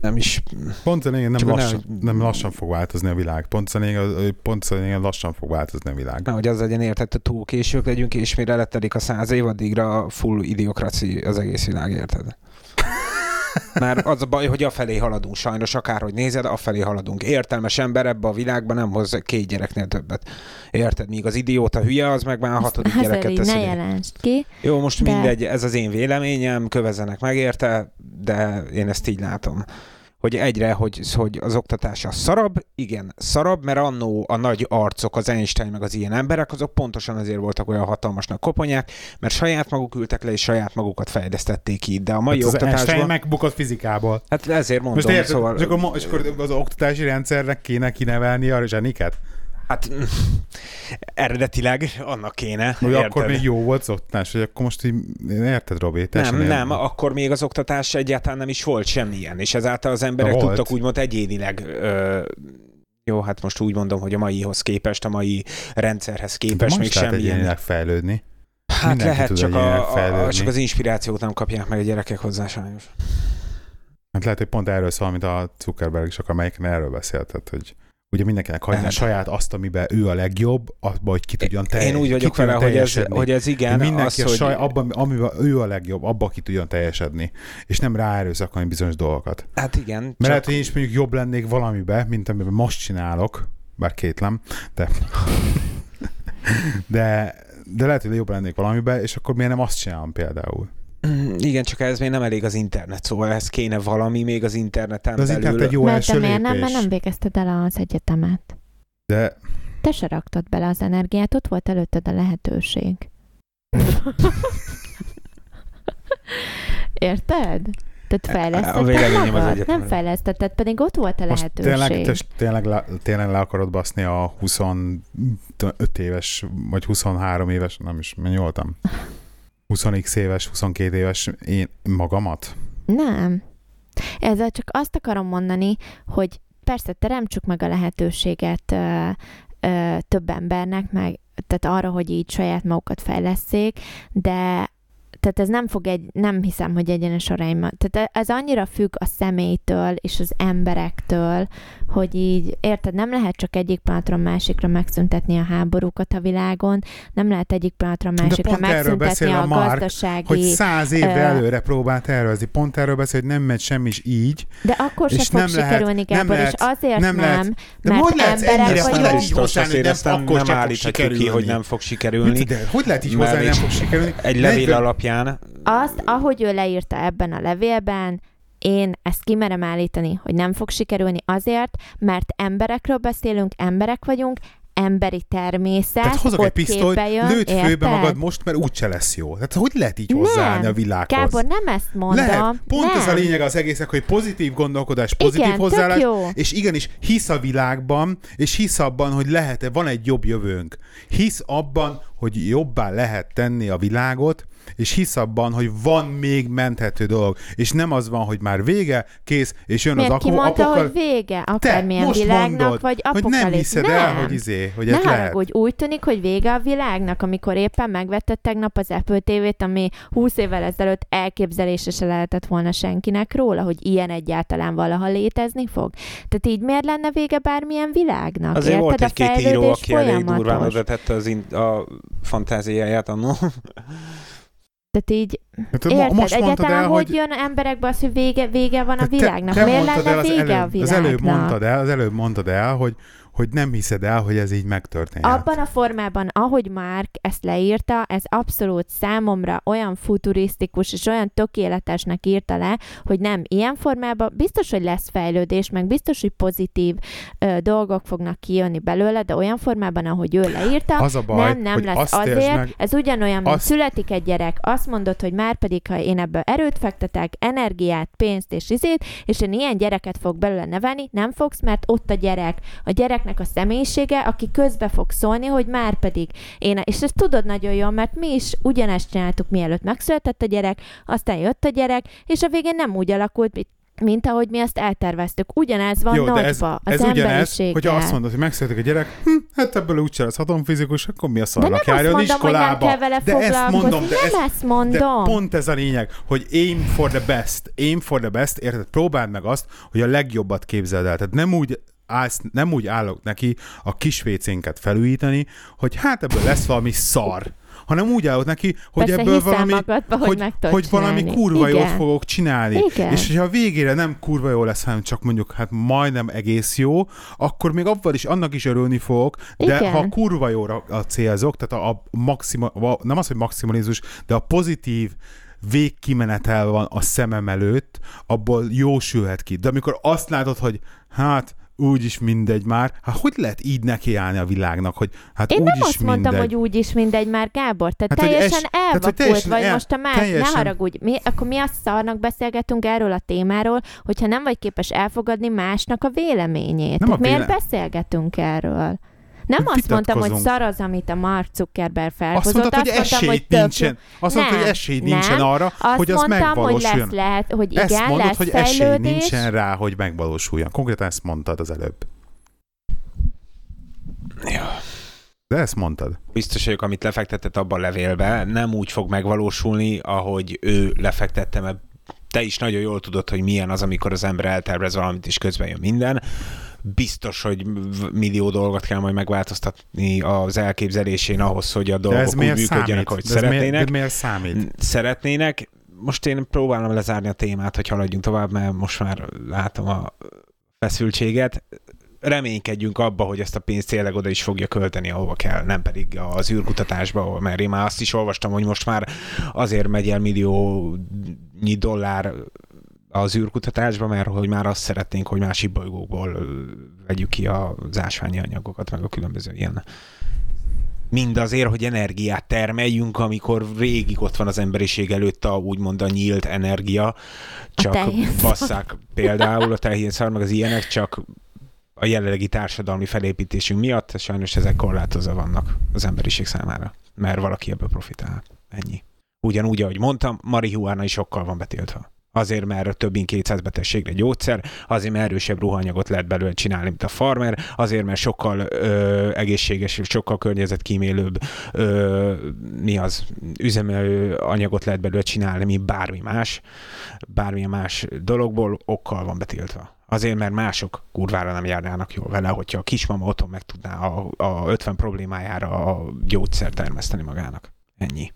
C: Nem is.
A: Pont nem, lassan,
C: ne-
A: nem lassan fog változni a világ. Pont lényeg, pont lényeg, lassan fog változni a világ.
C: Nehogy az legyen érted, hogy túl késők legyünk, és mire letelik a száz év, addigra full idiokraci az egész világ, érted? Mert az a baj, hogy afelé haladunk, sajnos akárhogy nézed, afelé haladunk. Értelmes ember ebbe a világban nem hoz két gyereknél többet. Érted? Míg az idióta hülye, az meg már a hatodik
B: Ezzel
C: gyereket teszi.
B: ne jelentsd ki.
C: Jó, most
B: De-
C: mindegy, ez az én véleményem, kövezenek meg érte, de én ezt így látom. Hogy egyre, hogy, hogy az oktatás a szarabb, igen, szarabb, mert annó a nagy arcok, az Einstein meg az ilyen emberek, azok pontosan azért voltak olyan hatalmasnak koponyák, mert saját maguk ültek le, és saját magukat fejlesztették ki, de a mai
A: Hát az Einstein
C: oktatásban...
A: megbukott fizikából.
C: Hát ezért mondom,
A: Most érted,
C: szóval...
A: és, akkor, mo- és akkor az oktatási rendszernek kéne kinevelni a zseniket?
C: Hát eredetileg annak kéne.
A: Hogy
C: érted?
A: akkor még jó volt az oktatás, hogy akkor most így, érted, Robi?
C: Nem, nem, akkor még az oktatás egyáltalán nem is volt semmilyen, és ezáltal az emberek
A: Volt.
C: tudtak úgymond egyénileg ö, jó, hát most úgy mondom, hogy a maihoz képest, a mai rendszerhez képest még
A: most lehet
C: semmilyen.
A: fejlődni.
C: Hát
A: mindenki
C: lehet, csak, a, a, csak az inspirációt nem kapják meg a gyerekek hozzá sajnos.
A: Hát lehet, hogy pont erről szól, amit a Zuckerberg is akar, melyik erről beszélt, tehát, hogy ugye mindenkinek hagyja
C: Lehet.
A: saját azt, amiben ő a legjobb, abban, hogy ki tudjon telj,
C: Én úgy vagyok vele, hogy ez,
A: teljesedni.
C: hogy ez igen,
A: mindenki
C: az,
A: a
C: hogy
A: saj, abban, amiben ő a legjobb, abba ki tudjon teljesedni, és nem ráerőszakolni bizonyos dolgokat.
C: hát igen,
A: Mert
C: csak
A: lehet, hogy én is mondjuk jobb lennék valamibe, mint amiben most csinálok, bár kétlem, de, de, de lehet, hogy jobb lennék valamibe, és akkor miért nem azt csinálom például?
C: Igen, csak ez még nem elég az internet, szóval ez kéne valami még az interneten
A: De az
C: belül.
A: internet egy jó
B: Mert
A: első
B: te miért nem, mert nem végezted el az egyetemet.
A: De
B: Te se raktad bele az energiát, ott volt előtted a lehetőség. Érted? Tehát
C: A
B: fejlesztetted
C: véleményem az
B: magad?
C: egyetemről.
B: Nem fejlesztetted, pedig ott volt a
A: most
B: lehetőség.
A: tényleg, te, tényleg, le, tényleg le akarod baszni a 25 éves, vagy 23 éves, nem is, mennyi voltam? 20x éves, 22 éves én magamat?
B: Nem. Ezzel csak azt akarom mondani, hogy persze teremtsük meg a lehetőséget ö, ö, több embernek, meg tehát arra, hogy így saját magukat fejleszék, de tehát ez nem fog egy, nem hiszem, hogy egyenes arányban. Tehát ez annyira függ a személytől és az emberektől, hogy így, érted, nem lehet csak egyik pillanatra másikra megszüntetni a háborúkat a világon, nem lehet egyik pillanatra másikra megszüntetni
A: a
B: a
A: Mark,
B: gazdasági...
A: Hogy száz évre
B: ö,
A: előre próbált tervezni. Pont erről beszél, hogy nem megy semmi is így.
B: De akkor se fog
A: nem lehet-
B: sikerülni,
A: nem
B: Gábor,
A: lehet-
B: és azért
A: nem
B: nem,
A: lehet- De
B: mert
A: hogy lehet
B: emberek
A: hogy
C: nem
A: lehet így
C: biztos,
A: hozzáállni, hogy nem,
C: ezt nem,
A: akkor
C: nem állíthatjuk ki, hogy nem fog sikerülni.
A: De hogy lehet így hozzáállni, nem fog sikerülni?
C: Egy levél
A: 40
C: alapján
B: Azt, ahogy ő leírta ebben a levélben, én ezt kimerem állítani, hogy nem fog sikerülni azért, mert emberekről beszélünk, emberek vagyunk, emberi természet,
A: Tehát hozok egy pisztolyt,
B: jön,
A: lőd főbe
B: érted?
A: magad most, mert úgyse lesz jó. Tehát hogy lehet így
B: Nem.
A: hozzáállni a világhoz?
B: Gábor, nem ezt mondom.
A: Lehet. Pont
B: nem.
A: ez a lényeg az egésznek, hogy pozitív gondolkodás, pozitív
B: Igen,
A: hozzáállás, és igenis hisz a világban, és hisz abban, hogy lehet-e, van egy jobb jövőnk. Hisz abban, hogy jobbá lehet tenni a világot, és hisz abban, hogy van még menthető dolog. És nem az van, hogy már vége, kész, és jön
B: Miért
A: az aku-
B: mondta,
A: apokal...
B: hogy vége?
A: Te
B: Akármilyen
A: most
B: világnak,
A: mondod,
B: vagy
A: hogy
B: apokalipsz.
A: nem hiszed el, hogy izé, hogy
B: ne
A: ez lehet.
B: haragudj, úgy tűnik, hogy vége a világnak, amikor éppen megvetted tegnap az Apple TV-t, ami 20 évvel ezelőtt elképzelése se lehetett volna senkinek róla, hogy ilyen egyáltalán valaha létezni fog. Tehát így miért lenne vége bármilyen világnak?
C: azért
B: Érted?
C: volt
B: a
C: egy-két író, aki elég durván
B: folyamatos.
C: oda tette az in- a fantáziáját annó.
B: Tehát így,
A: Hát
B: érted?
A: most mondtad
B: Egyáltalán
A: el,
B: hogy
A: hogy
B: jön emberekbe az, hogy vége, vége van a
A: Hát
B: világnak?
A: Te, te
B: miért lenne
A: el az
B: vége
A: előbb,
B: a
A: Az
B: világnak?
A: előbb mondtad el, az előbb mondtad el, hogy, hogy nem hiszed el, hogy ez így megtörténhet.
B: Abban a formában, ahogy Mark ezt leírta, ez abszolút számomra olyan futurisztikus és olyan tökéletesnek írta le, hogy nem ilyen formában, biztos, hogy lesz fejlődés, meg biztos, hogy pozitív ö, dolgok fognak kijönni belőle, de olyan formában, ahogy ő leírta,
A: Az a baj,
B: nem, nem lesz azért.
A: meg,
B: Ez ugyanolyan, mint
A: azt-
B: születik egy gyerek, azt mondod, hogy már pedig, ha én ebből erőt fektetek, energiát, pénzt és izét, és én ilyen gyereket fog belőle nevelni, nem fogsz, mert ott a gyerek. A gyereknek a személyisége, aki közbe fog szólni, hogy már pedig én, és ezt tudod nagyon jól, mert mi is ugyanezt csináltuk, mielőtt megszületett a gyerek, aztán jött a gyerek, és a végén nem úgy alakult, mint- mint ahogy mi azt elterveztük. Ugyanez van
A: Jó,
B: nagyba,
A: ez,
B: az
A: ez ugyanez, hogyha azt mondod, hogy megszületik a gyerek, hm, hát ebből úgyse lesz atomfizikus, akkor mi a szarnak járjon
B: mondom, hogy nem
A: iskolába.
B: kell vele
A: de ezt mondom, de
B: nem
A: ez,
B: ezt mondom.
A: De pont ez a lényeg, hogy aim for the best, aim for the best, érted? Próbáld meg azt, hogy a legjobbat képzeld el. Tehát nem úgy állsz, nem úgy állok neki a kis vécénket felújítani, hogy hát ebből lesz valami szar, hanem úgy állok neki, hogy
B: Persze
A: ebből valami,
B: magadba, hogy,
A: hogy, hogy valami kurva
B: Igen.
A: jót fogok csinálni.
B: Igen.
A: És hogyha a végére nem kurva jó lesz, hanem csak mondjuk hát majdnem egész jó, akkor még abban is, annak is örülni fogok, de
B: Igen.
A: ha kurva jóra a célzok, tehát a, a maxima, nem az, hogy maximalizmus, de a pozitív végkimenetel van a szemem előtt, abból jósülhet ki. De amikor azt látod, hogy hát úgyis mindegy már, hát hogy lehet így nekiállni a világnak, hogy hát
B: Én nem
A: úgyis
B: azt mondtam,
A: mindegy.
B: hogy úgyis mindegy már, Gábor. Te
A: Hát,
B: hát, teljesen
A: es-
B: elvakult
A: teljesen
B: vagy
A: el-
B: most a más.
A: teljesen-
B: Ne haragudj. Mi, akkor mi azt szarnak beszélgetünk erről a témáról, hogyha nem vagy képes elfogadni másnak a véleményét.
A: Nem a
B: Tehát miért
A: véle-
B: beszélgetünk erről? Nem azt mondtam, hogy szar az, amit a Mark Zuckerberg
A: Azt
B: felhozott.
A: mondtad, hogy
B: mondtam, tök
A: nincsen. Azt mondtad, hogy
B: Nem,
A: esélyt
B: nem.
A: nincsen arra,
B: Azt
A: hogy az
B: mondtam, hogy
A: megvalósuljon.
B: lesz lehet, hogy igen,
A: ezt mondod,
B: lesz
A: hogy esély
B: fejlődés.
A: nincsen rá, hogy megvalósuljon. Konkrétan ezt mondtad az előbb.
C: Ja.
A: De ezt mondtad.
C: Biztos vagyok, amit lefektetett abban a levélbe, nem úgy fog megvalósulni, ahogy ő lefektette, mert te is nagyon jól tudod, hogy milyen az, amikor az ember eltervez valamit, és közben jön minden. Biztos, hogy millió dolgot kell majd megváltoztatni az elképzelésén ahhoz, hogy a dolgok úgy működjenek,
A: számít?
C: ahogy
A: De ez miért,
C: szeretnének.
A: de miért számít?
C: Szeretnének. Most én próbálom lezárni a témát, hogy haladjunk tovább, mert most már látom a feszültséget. Reménykedjünk abba, hogy ezt a pénzt tényleg oda is fogja költeni, ahova kell, nem pedig az űrkutatásba, mert én már azt is olvastam, hogy most már azért megy el milliónyi dollár az űrkutatásba, mert hogy már azt szeretnénk, hogy másik bolygókból vegyük ki az ásványi anyagokat, meg a különböző ilyen mind azért, hogy energiát termeljünk, amikor végig ott van az emberiség előtt a úgymond a nyílt energia, csak basszák például a tehénszar, meg az ilyenek, csak a jelenlegi társadalmi felépítésünk miatt sajnos ezek korlátozva vannak az emberiség számára, mert valaki ebből profitál. Ennyi. Ugyanúgy, ahogy mondtam, marihuána is sokkal van betiltva. Azért, mert több mint 200 betegségre gyógyszer, azért, mert erősebb ruhanyagot lehet belőle csinálni, mint a farmer, azért, mert sokkal ö, egészséges, sokkal környezetkímélőbb ö, mi az, üzemelő anyagot lehet belőle csinálni, mint bármi más, bármilyen más dologból okkal van betiltva. Azért, mert mások kurvára nem járnának jól vele, hogyha a kismama otthon meg tudná a, a 50 problémájára a gyógyszer termeszteni magának. Ennyi.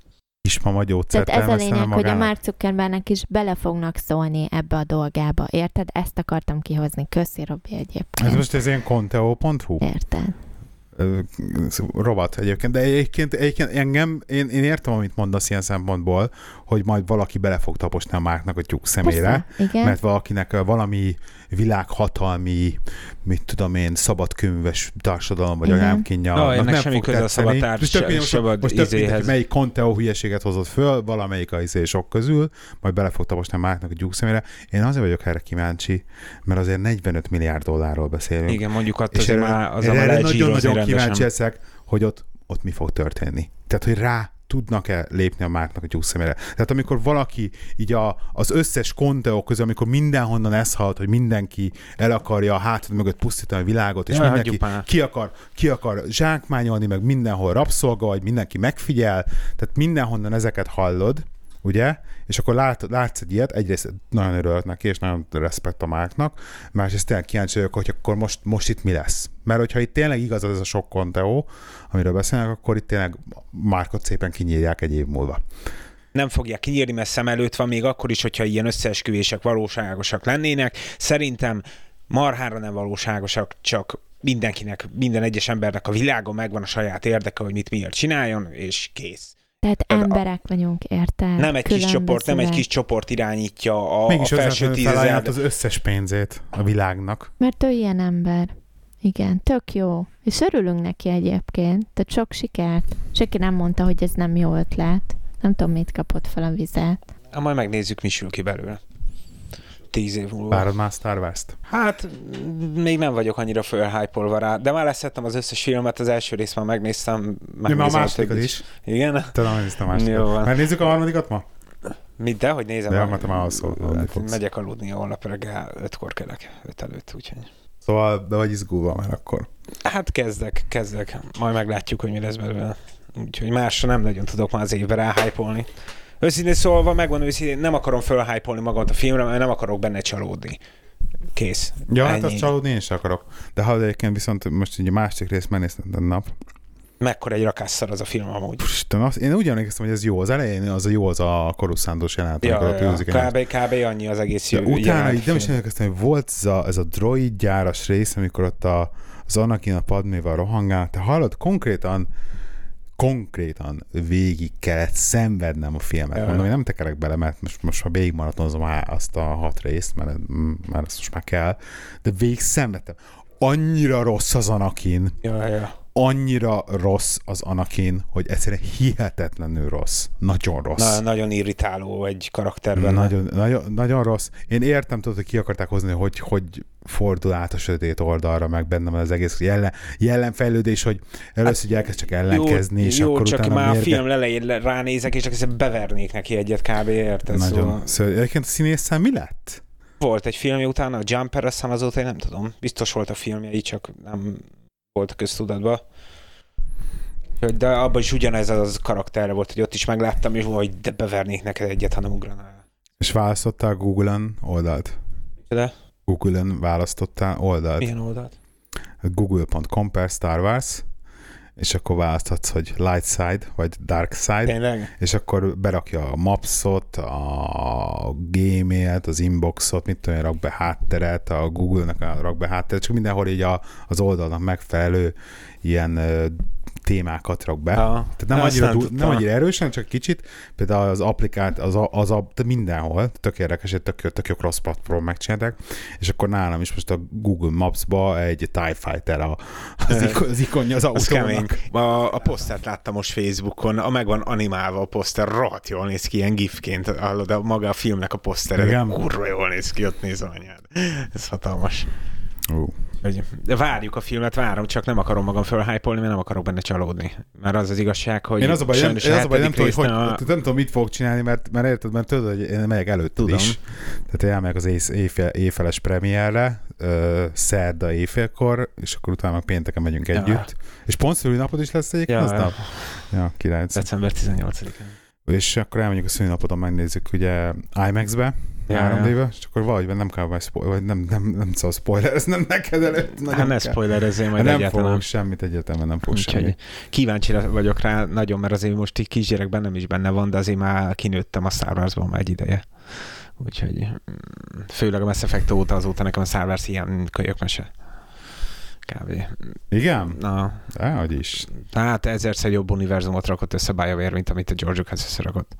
A: Kismama gyógyszert
B: Tehát ez a lényeg, hogy a
A: magának.
B: Mark Zuckerbergnek is bele fognak szólni ebbe a dolgába. Érted? Ezt akartam kihozni. Köszi, Robi, egyébként.
A: Ez most ez ilyen conteo.hu?
B: Érted?
A: Rovat egyébként, de egyébként, egyébként engem, én, én értem, amit mondasz ilyen szempontból, hogy majd valaki bele fog taposni a márknak a tyúk szemére,
B: Persze,
A: mert valakinek valami világhatalmi, mit tudom én, szabadkönyves társadalom, vagy
B: Igen.
A: anyámkínja.
C: No, ennek
A: nem
C: semmi
A: fog
C: köze a szabad társ-
A: Most tök mindegy, most,
C: szabad
A: most tök mindegy, hogy melyik Conteo hülyeséget hozott föl, valamelyik a izé sok közül, majd bele fog taposni a márknak a tyúk szemére. Én azért vagyok erre kíváncsi, mert azért 45 milliárd dollárról beszélünk.
C: Igen, mondjuk
A: És
C: azért már az
A: erre, nagyon-nagyon kíváncsi leszek, hogy ott, ott mi fog történni. Tehát, hogy rá tudnak-e lépni a márknak a tyúk szemére. Tehát amikor valaki így a, az összes konteó közül, amikor mindenhonnan ez halt, hogy mindenki el akarja a hátad mögött pusztítani a világot, és
C: Ja,
A: mindenki ki akar, ki akar zsákmányolni, meg mindenhol rabszolga, vagy mindenki megfigyel, tehát mindenhonnan ezeket hallod, ugye? És akkor lát, látsz egy ilyet, egyrészt nagyon örülök neki, és nagyon respekt a márknak, másrészt tényleg kíváncsi vagyok, hogy akkor most, most itt mi lesz. Mert hogyha itt tényleg igaz az ez a sok konteó, amiről beszélnek, akkor itt tényleg márkot szépen kinyírják egy év múlva.
C: nem fogják kinyírni, mert szem előtt van, még akkor is, hogyha ilyen összeesküvések valóságosak lennének. Szerintem marhára nem valóságosak, csak mindenkinek, minden egyes embernek a világon megvan a saját érdeke, hogy mit miért csináljon, és kész.
B: Tehát
C: a-
B: emberek vagyunk, érted?
C: Nem egy kis csoport, nem egy kis csoport irányítja a,
A: Mégis
C: a felső tízezer.
A: az összes pénzét a világnak.
B: Mert ő ilyen ember. Igen, tök jó. És örülünk neki egyébként. Tehát sok sikert. Senki nem mondta, hogy ez nem jó ötlet. Nem tudom, mit kapott fel a vizet.
C: Hát majd megnézzük, mi sül ki belőle. Tíz év múlva.
A: Várod már Star Wars-t?
C: Hát még nem vagyok annyira fölhájpolva rá, de már leszettem az összes filmet, az első részt már megnéztem.
A: Ja, már a másodikat
C: többit.
A: is.
C: Igen?
A: Tudom, hogy ezt a másodikat.
C: van.
A: Megnézzük a harmadikat ma?
C: Mit, de, hogy nézem?
A: De, mert te már alszol,
C: Hát. Megyek aludni holnap reggel, ötkor kelek, öt előtt, úgyhogy.
A: Szóval be vagy izgulva már akkor.
C: Hát kezdek, kezdek. Majd meglátjuk, hogy mi lesz belőle. Úgyhogy másra nem nagyon tudok már az évbe ráhájpolni. Őszintén szólva, megvan őszintén, nem akarom fölhájpolni magamat a filmre, mert nem akarok benne csalódni. Kész.
A: Ja, hát
C: Ennyi.
A: azt csalódni én sem akarok. De ha egyébként viszont most így a másik részt megnéztem a nap.
C: Mekkora egy rakásszar az a film amúgy.
A: Isten, azt, én úgy emlékeztem, hogy ez jó. Az elején az a jó, az a koruszándós jelenet,
C: Ja,
A: amikor a
C: ja,
A: Music
C: kb, kb. annyi az egész jó
A: utána így nem is emlékeztem, hogy volt ez a, ez a droid gyáras rész, amikor ott a, az Anakin a Padméval rohangál. Te hallod, konkrétan konkrétan végig kellett szenvednem a filmet.
C: Ja.
A: Mondom, én nem tekerek bele, mert most, most már végigmaratonozom á- azt a hat részt, mert, mert ezt most már kell, de végig szenvedtem. Annyira rossz az Anakin,
C: Ja, ja.
A: Annyira rossz az Anakin, hogy egyszerűen hihetetlenül rossz. Nagyon rossz.
C: Na, nagyon irritáló egy karakterben.
A: Nagyon, nagyon, nagyon rossz. Én értem, tudod, hogy ki akarták hozni, hogy, hogy fordul át a sötét oldalra, meg bennem az egész jellen, jellemfejlődés, hogy először hát, elkezd csak ellenkezni,
C: jó,
A: és
C: jó,
A: akkor
C: csak
A: utána
C: már
A: mérge...
C: a film elején ránézek, és csak bevernék neki egyet kb. érted?
A: Nagyon.
C: Szóval...
A: Szóval egyébként a színésszel mi lett?
C: Volt egy filmje utána, a Jumper, aztán azóta én nem tudom. Biztos volt a filmje, így csak nem volt a köztudatban. Úgyhogy De abban is ugyanez az karakterre volt, hogy ott is megláttam, és hogy de bevernék neked egyet, ha nem ugranál.
A: És választottál Google-on oldalt?
C: De
A: Google-on választottál oldalt?
C: milyen oldalt?
A: Google.com per Star Wars, és akkor választhatsz, hogy light side, vagy dark side,
C: Tényleg?
A: és akkor berakja a mapsot, a gmailt, az inboxot, mit tudom, rak be hátteret, a Google-nak a rak be hátteret, csak mindenhol így a, az oldalnak megfelelő ilyen témákat rak be.
C: Ja.
A: Tehát nem, annyira,
C: nem
A: nem annyira erősen, csak kicsit. Például az applikált, az a, az a de mindenhol, tök érdekes, tök, tök jó cross platform megcsinálták, és akkor nálam is most a Google Maps-ba egy TIE Fighter a, az, ikon, az ikonja az autónak.
C: A, a posztert láttam most Facebookon, a meg van animálva a poszter, rohadt jól néz ki, ilyen gifként, hallod, a maga a filmnek a posztere, kurva jól néz ki, ott néz anyád. Ez hatalmas. Hogy, de várjuk a filmet, várom, csak nem akarom magam fölhájpolni, mert nem akarok benne csalódni. Mert az az igazság, hogy
A: Én az a baj, én,
C: sajnos
A: én az a baj nem, tudom, hogy, hogy, a... nem tudom, mit fogok csinálni, mert, mert érted, mert tudod, hogy én megyek előtt
C: Tudom.
A: is. Tehát én elmegyek az éjsz, éjfél, éjfeles premierre, ö, szerda éjfélkor, és akkor utána meg pénteken megyünk
C: Ja.
A: együtt. És pont szülinapod is lesz egyébként
C: Ja,
A: aznap? Ja, 9.
C: december 18-án.
A: És akkor elmegyünk a szülinapodon, megnézzük ugye IMAX-be,
C: Ja,
A: ja, 3
C: ja.
A: d és akkor valahogy nem kell majd spoiler, vagy nem, nem, nem szóval spoiler, ez nem neked előtt. nagyon
C: Hát ne spoilerezzél majd
A: nem
C: egyáltalán.
A: fogok semmit, egyáltalán nem fogok
C: Úgyhogy
A: semmit.
C: kíváncsi vagyok rá nagyon, mert azért most így kisgyerekben nem is benne van, de azért már kinőttem a Star Wars-ban már egy ideje. Úgyhogy mm, főleg a Mass Effect óta azóta nekem a Star Wars ilyen kölyökmese. Kb.
A: Igen?
C: Na,
A: Dehogy is.
C: hát ezerszer jobb univerzumot rakott össze BioWare, mint amit a George Lucas összerakott.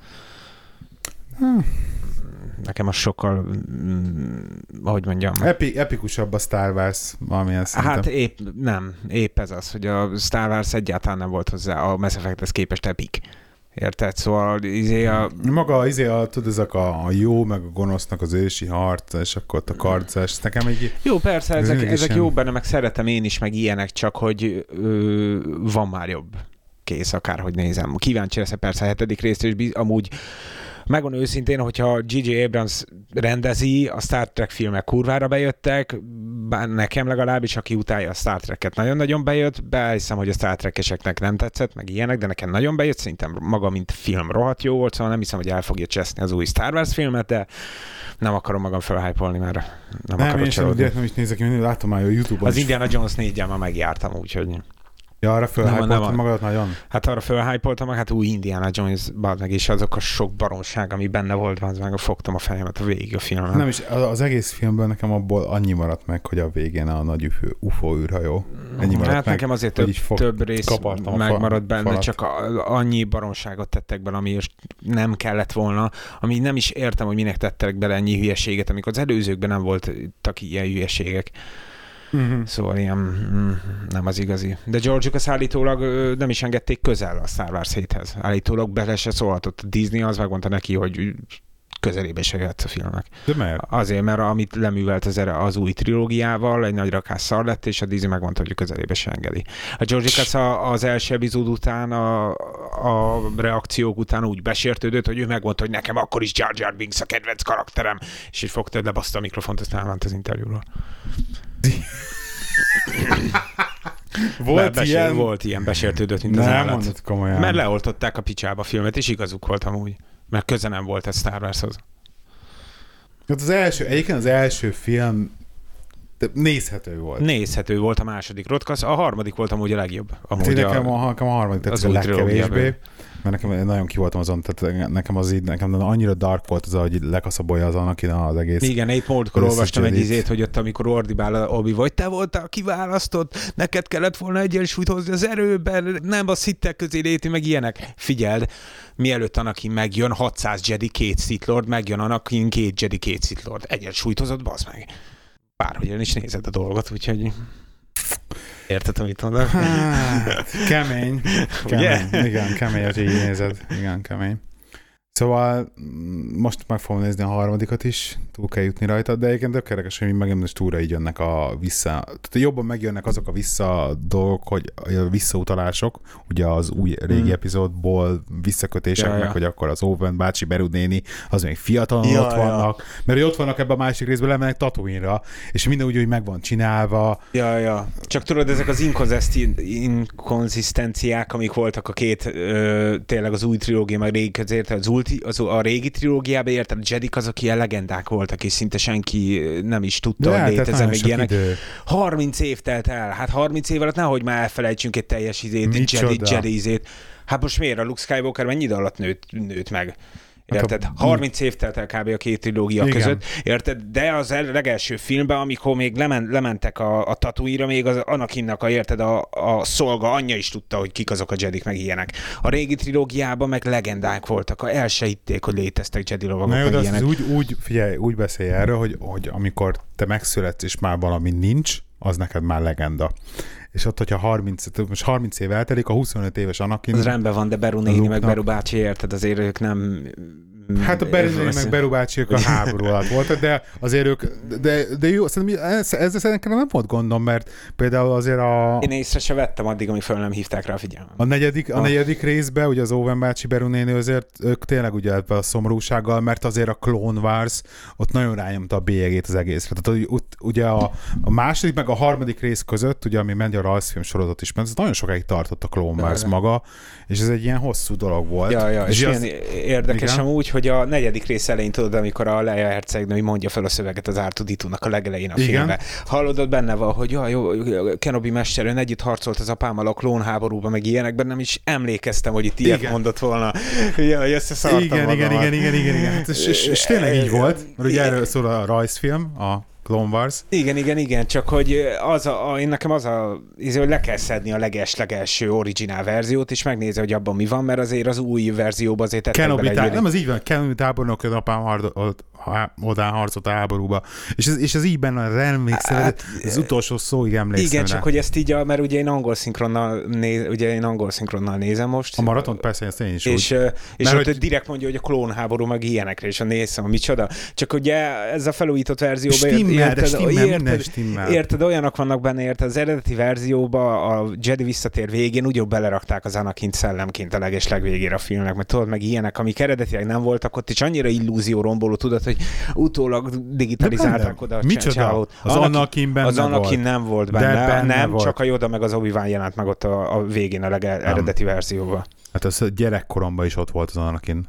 A: Hm.
C: Nekem az sokkal, mm, ahogy mondjam,
A: Epi, epikusabb a Star Wars valamilyen szinten.
C: Hát épp nem, épp ez az, hogy a Star Wars egyáltalán nem volt hozzá a Mass Effecthez képest epik. Érted? Szóval izé a,
A: Maga izé a, tudod, ezek a, a jó, meg a gonosznak az ősi harc, és akkor ott a karcás. Nekem egy...
C: Jó, persze,
A: Ez
C: ezek, ezek
A: ilyen.
C: jó benne, meg szeretem én is, meg ilyenek, csak hogy ö, van már jobb. Kész, akárhogy nézem. Kíváncsi leszek persze a hetedik részt, és biz- amúgy megmondom őszintén, hogyha J.J. Abrams rendezi, a Star Trek filmek kurvára bejöttek, bár nekem legalábbis, aki utálja a Star Trek-et, nagyon-nagyon bejött, behiszem, hogy a Star Trek-eseknek nem tetszett, meg ilyenek, de nekem nagyon bejött, szerintem maga, mint film rohadt jó volt, szóval nem hiszem, hogy el fogja cseszni az új Star Wars filmet, de nem akarom magam felhájpolni, mert nem, nem akarok
A: én sem
C: csalódni.
A: direkt nem is nézek, én látom már a Youtube-on
C: Az. Indiana Jones 4 már megjártam, úgyhogy
A: Ja, arra
C: nem.
A: magadat nagyon?
C: hát arra fölhájpoltam, meg hát új Indiana Jones, bad meg, és azok a sok baromság, ami benne volt, az meg fogtam a fejemet a végig a filmen.
A: Nem is, az, az egész filmben nekem abból annyi maradt meg, hogy a végén a nagy UFO, UFO űrhajó. Ennyi maradt
C: hát
A: meg,
C: nekem azért több,
A: fog-
C: több rész megmaradt benne,
A: falat.
C: csak a, annyi baromságot tettek bele, ami most nem kellett volna, ami nem is értem, hogy minek tettek bele ennyi hülyeséget, amikor az előzőkben nem voltak ilyen hülyeségek.
A: Uh-huh.
C: Szóval ilyen mm, nem az igazi. De George Lucas állítólag nem is engedték közel a Star Wars 7-hez. Állítólag bele se szólhatott. Disney az megmondta neki, hogy közelébe se jöhet a filmnek.
A: De miért?
C: Azért, mert amit leművelt az, erre az új trilógiával, egy nagy rakás szar lett, és a Disney megmondta, hogy közelébe se engedi. A George Lucas az első epizód után, a, a reakciók után úgy besértődött, hogy ő megmondta, hogy nekem akkor is Jar Jar Binks a kedvenc karakterem, és így fogta, lebaszta a mikrofont, aztán elment az interjúról.
A: Volt ilyen?
C: Volt ilyen, besértődött, mint az
A: Nem
C: állat.
A: mondod komolyan.
C: Mert leoltották a picsába a filmet, és igazuk volt amúgy. Mert köze nem volt ez Star Warshoz.
A: Hát az első, egyébként az első film nézhető volt.
C: Nézhető volt a második rotkasz, a harmadik volt amúgy a legjobb.
A: Hát
C: Amúgy a,
A: a, nekem a harmadik tetszik a legkevésbé. Mert nekem nagyon ki voltam azon, tehát nekem az így, nekem annyira dark volt az, hogy lekaszabolja az Anakin az egész.
C: igen, épp múltkor olvastam egy izét, hogy ott, amikor ordibál Obi, vagy te voltál kiválasztott, neked kellett volna egyensúlyt hozni az erőben, nem a szittek közé léti, meg ilyenek. Figyeld, mielőtt Anakin megjön, 600 Jedi, két Sith Lord, megjön Anakin, két Jedi, két Sith Lord. Egyensúlyt hozott, bazd meg. Bárhogyan is nézed a dolgot, úgyhogy Érted, amit mondok?
A: Hát, kemény. kemény. Igen, kemény, hogy így nézed. Igen, kemény. Szóval mm, most meg fogom nézni a harmadikat is, túl kell jutni rajta, de egyébként tök érdekes, hogy megint most túra így jönnek a vissza, tehát jobban megjönnek azok a vissza dolgok, hogy a visszautalások, ugye az új régi mm. epizódból visszakötések, ja, meg ja. hogy akkor az Owen bácsi Berud néni, az még fiatalon ja, ott ja. vannak, mert hogy ott vannak ebben a másik részben, lemennek Tatooine-ra, és minden úgy, hogy meg van csinálva.
C: Ja, ja. Csak tudod, ezek az inkonzisztenciák, amik voltak a két, ö, tényleg az új trilógia, meg régi közért, az új ulti, az, a régi trilógiában érted, a Jedik azok ilyen legendák voltak, és szinte senki nem is tudta, hogy létezem még ilyenek. Idő. 30 év telt el, hát 30 év alatt nehogy már elfelejtsünk egy teljes izét, Jedi, Jedi izét. Hát most miért a Luke Skywalker mennyi idő alatt nőtt, nőtt meg? Érted? 30 év telt el kb. a két trilógia Igen. között, érted? De az legelső filmben, amikor még lement, lementek a, a tatuíra, még az Anakinnak a, érted, a, a szolga anyja is tudta, hogy kik azok a Jedik, meg ilyenek. A régi trilógiában meg legendák voltak, a el se hitték, hogy léteztek Jedi lovagok,
A: Na
C: jó,
A: meg ilyenek. úgy, úgy, figyelj, úgy beszélj erről, hogy, hogy amikor te megszületsz, és már valami nincs, az neked már legenda és ott, hogyha 30, most 30 év eltelik, a 25 éves Anakin...
C: Az rendben van, de Beru néni, meg Beru bácsi érted, azért ők nem
A: Hát a Berlini meg Beru bácsiak a háború alatt voltak, de azért ők, de, de jó, szerintem ez, ez szerintem nem volt gondom, mert például azért a...
C: Én észre se vettem addig, amíg föl nem hívták rá a figyelmet.
A: A negyedik, a, a negyedik részben, ugye az Owen bácsi Beru néni azért ők tényleg ugye ebben a szomorúsággal, mert azért a Clone Wars ott nagyon rányomta a bélyegét az egészre. Tehát ott, ugye a, a második meg a harmadik rész között, ugye ami ment a rajzfilm sorozat is ment, ez nagyon sokáig tartott a Clone Wars de, maga, és ez egy ilyen hosszú dolog volt.
C: Ja, ja, és, és az, érdekes igen? amúgy, hogy a negyedik rész elején tudod, amikor a Leia hercegnő mondja fel a szöveget az Ártuditúnak a legelején a filmben. Hallod, benne van, hogy ja, jó, Kenobi mester, ön együtt harcolt az apámmal a klónháborúban, meg ilyenekben, nem is emlékeztem, hogy itt ilyet igen. mondott volna. Ja, hogy
A: összeszartam igen, igen, igen, igen, igen, igen, hát, és, és, és tényleg így volt, mert ugye erről szól a rajzfilm, a Clone Wars.
C: Igen, igen, igen, csak hogy az a, a, én nekem az a, izé, hogy le kell szedni a leges-legelső originál verziót, és megnézni, hogy abban mi van, mert azért az új verzióban azért tettek
A: Kenobi bele tá- Nem, az így van, Kenobi tábornok, az apám hard, odán harcolt a háborúba. És ez, és ez így benne emlékszem, hát, az utolsó szóig emlékszem
C: Igen, rá. csak hogy ezt így, a, mert ugye én angol szinkronnal, néz, ugye én angol szinkronnal nézem most.
A: A maraton persze, ezt én is
C: És, úgy. és mert ott hogy... direkt mondja, hogy a klónháború meg ilyenekre, és a nézem, micsoda. Csak ugye ez a felújított verzióban
A: stimmel, érted, stimmel, érted, stimmel.
C: érted, olyanok vannak benne, érted, az eredeti verzióba a Jedi visszatér végén úgy belerakták az Anakin szellemként a leges legvégére a filmnek, mert tudod, meg ilyenek, amik eredetileg nem voltak ott, és annyira illúzió romboló, tudod, hogy utólag digitalizálták oda a
A: Micsoda? Az Anakin benne
C: Az Anakin nem volt benne, benne nem, volt. csak a Yoda meg az obi jelent meg ott a, a végén a legeredeti verzióban.
A: Hát az gyerekkoromban is ott volt az Anakin.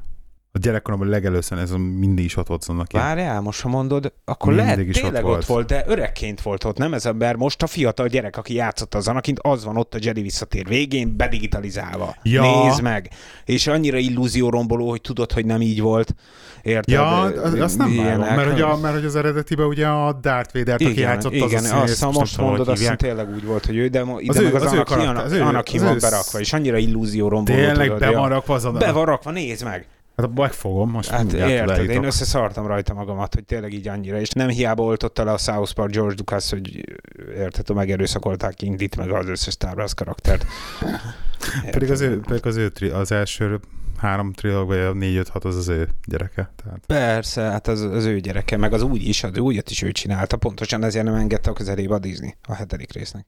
A: A gyerekkoromban legelőször ez mindig is ott volt annak.
C: Várjál, most ha mondod, akkor mindig lehet is tényleg ott volt. ott volt, de öregként volt ott, nem ez ember. Most a fiatal gyerek, aki játszott az Anakint, az van ott a Jedi visszatér végén, bedigitalizálva. Ja. Nézd meg! És annyira illúzió romboló, hogy tudod, hogy nem így volt. Érted?
A: Ja, azt nem várom, mert, hogy a, mert hogy az eredetiben ugye a Darth Vader, aki játszott
C: igen,
A: az
C: a azt, most, most mondod, azt tényleg úgy volt, hogy ő, de ide az meg az, az, az Anakin van berakva, és annyira illúzió romboló.
A: Tényleg be van rakva az
C: Be van rakva, nézd meg!
A: Hát megfogom, most
C: hát érted, én összeszartam rajta magamat, hogy tényleg így annyira, és nem hiába oltotta le a South Park George Lucas, hogy érted, megerőszakolták Indit, meg az összes Star Wars karaktert.
A: pedig az ő, pedig az, ő tri, az első három trilóg, vagy a négy, öt, hat az az ő gyereke. Tehát.
C: Persze, hát az, az ő gyereke, meg az úgy is, az újat is ő csinálta, pontosan ezért nem engedte a közelébe a Disney a hetedik résznek.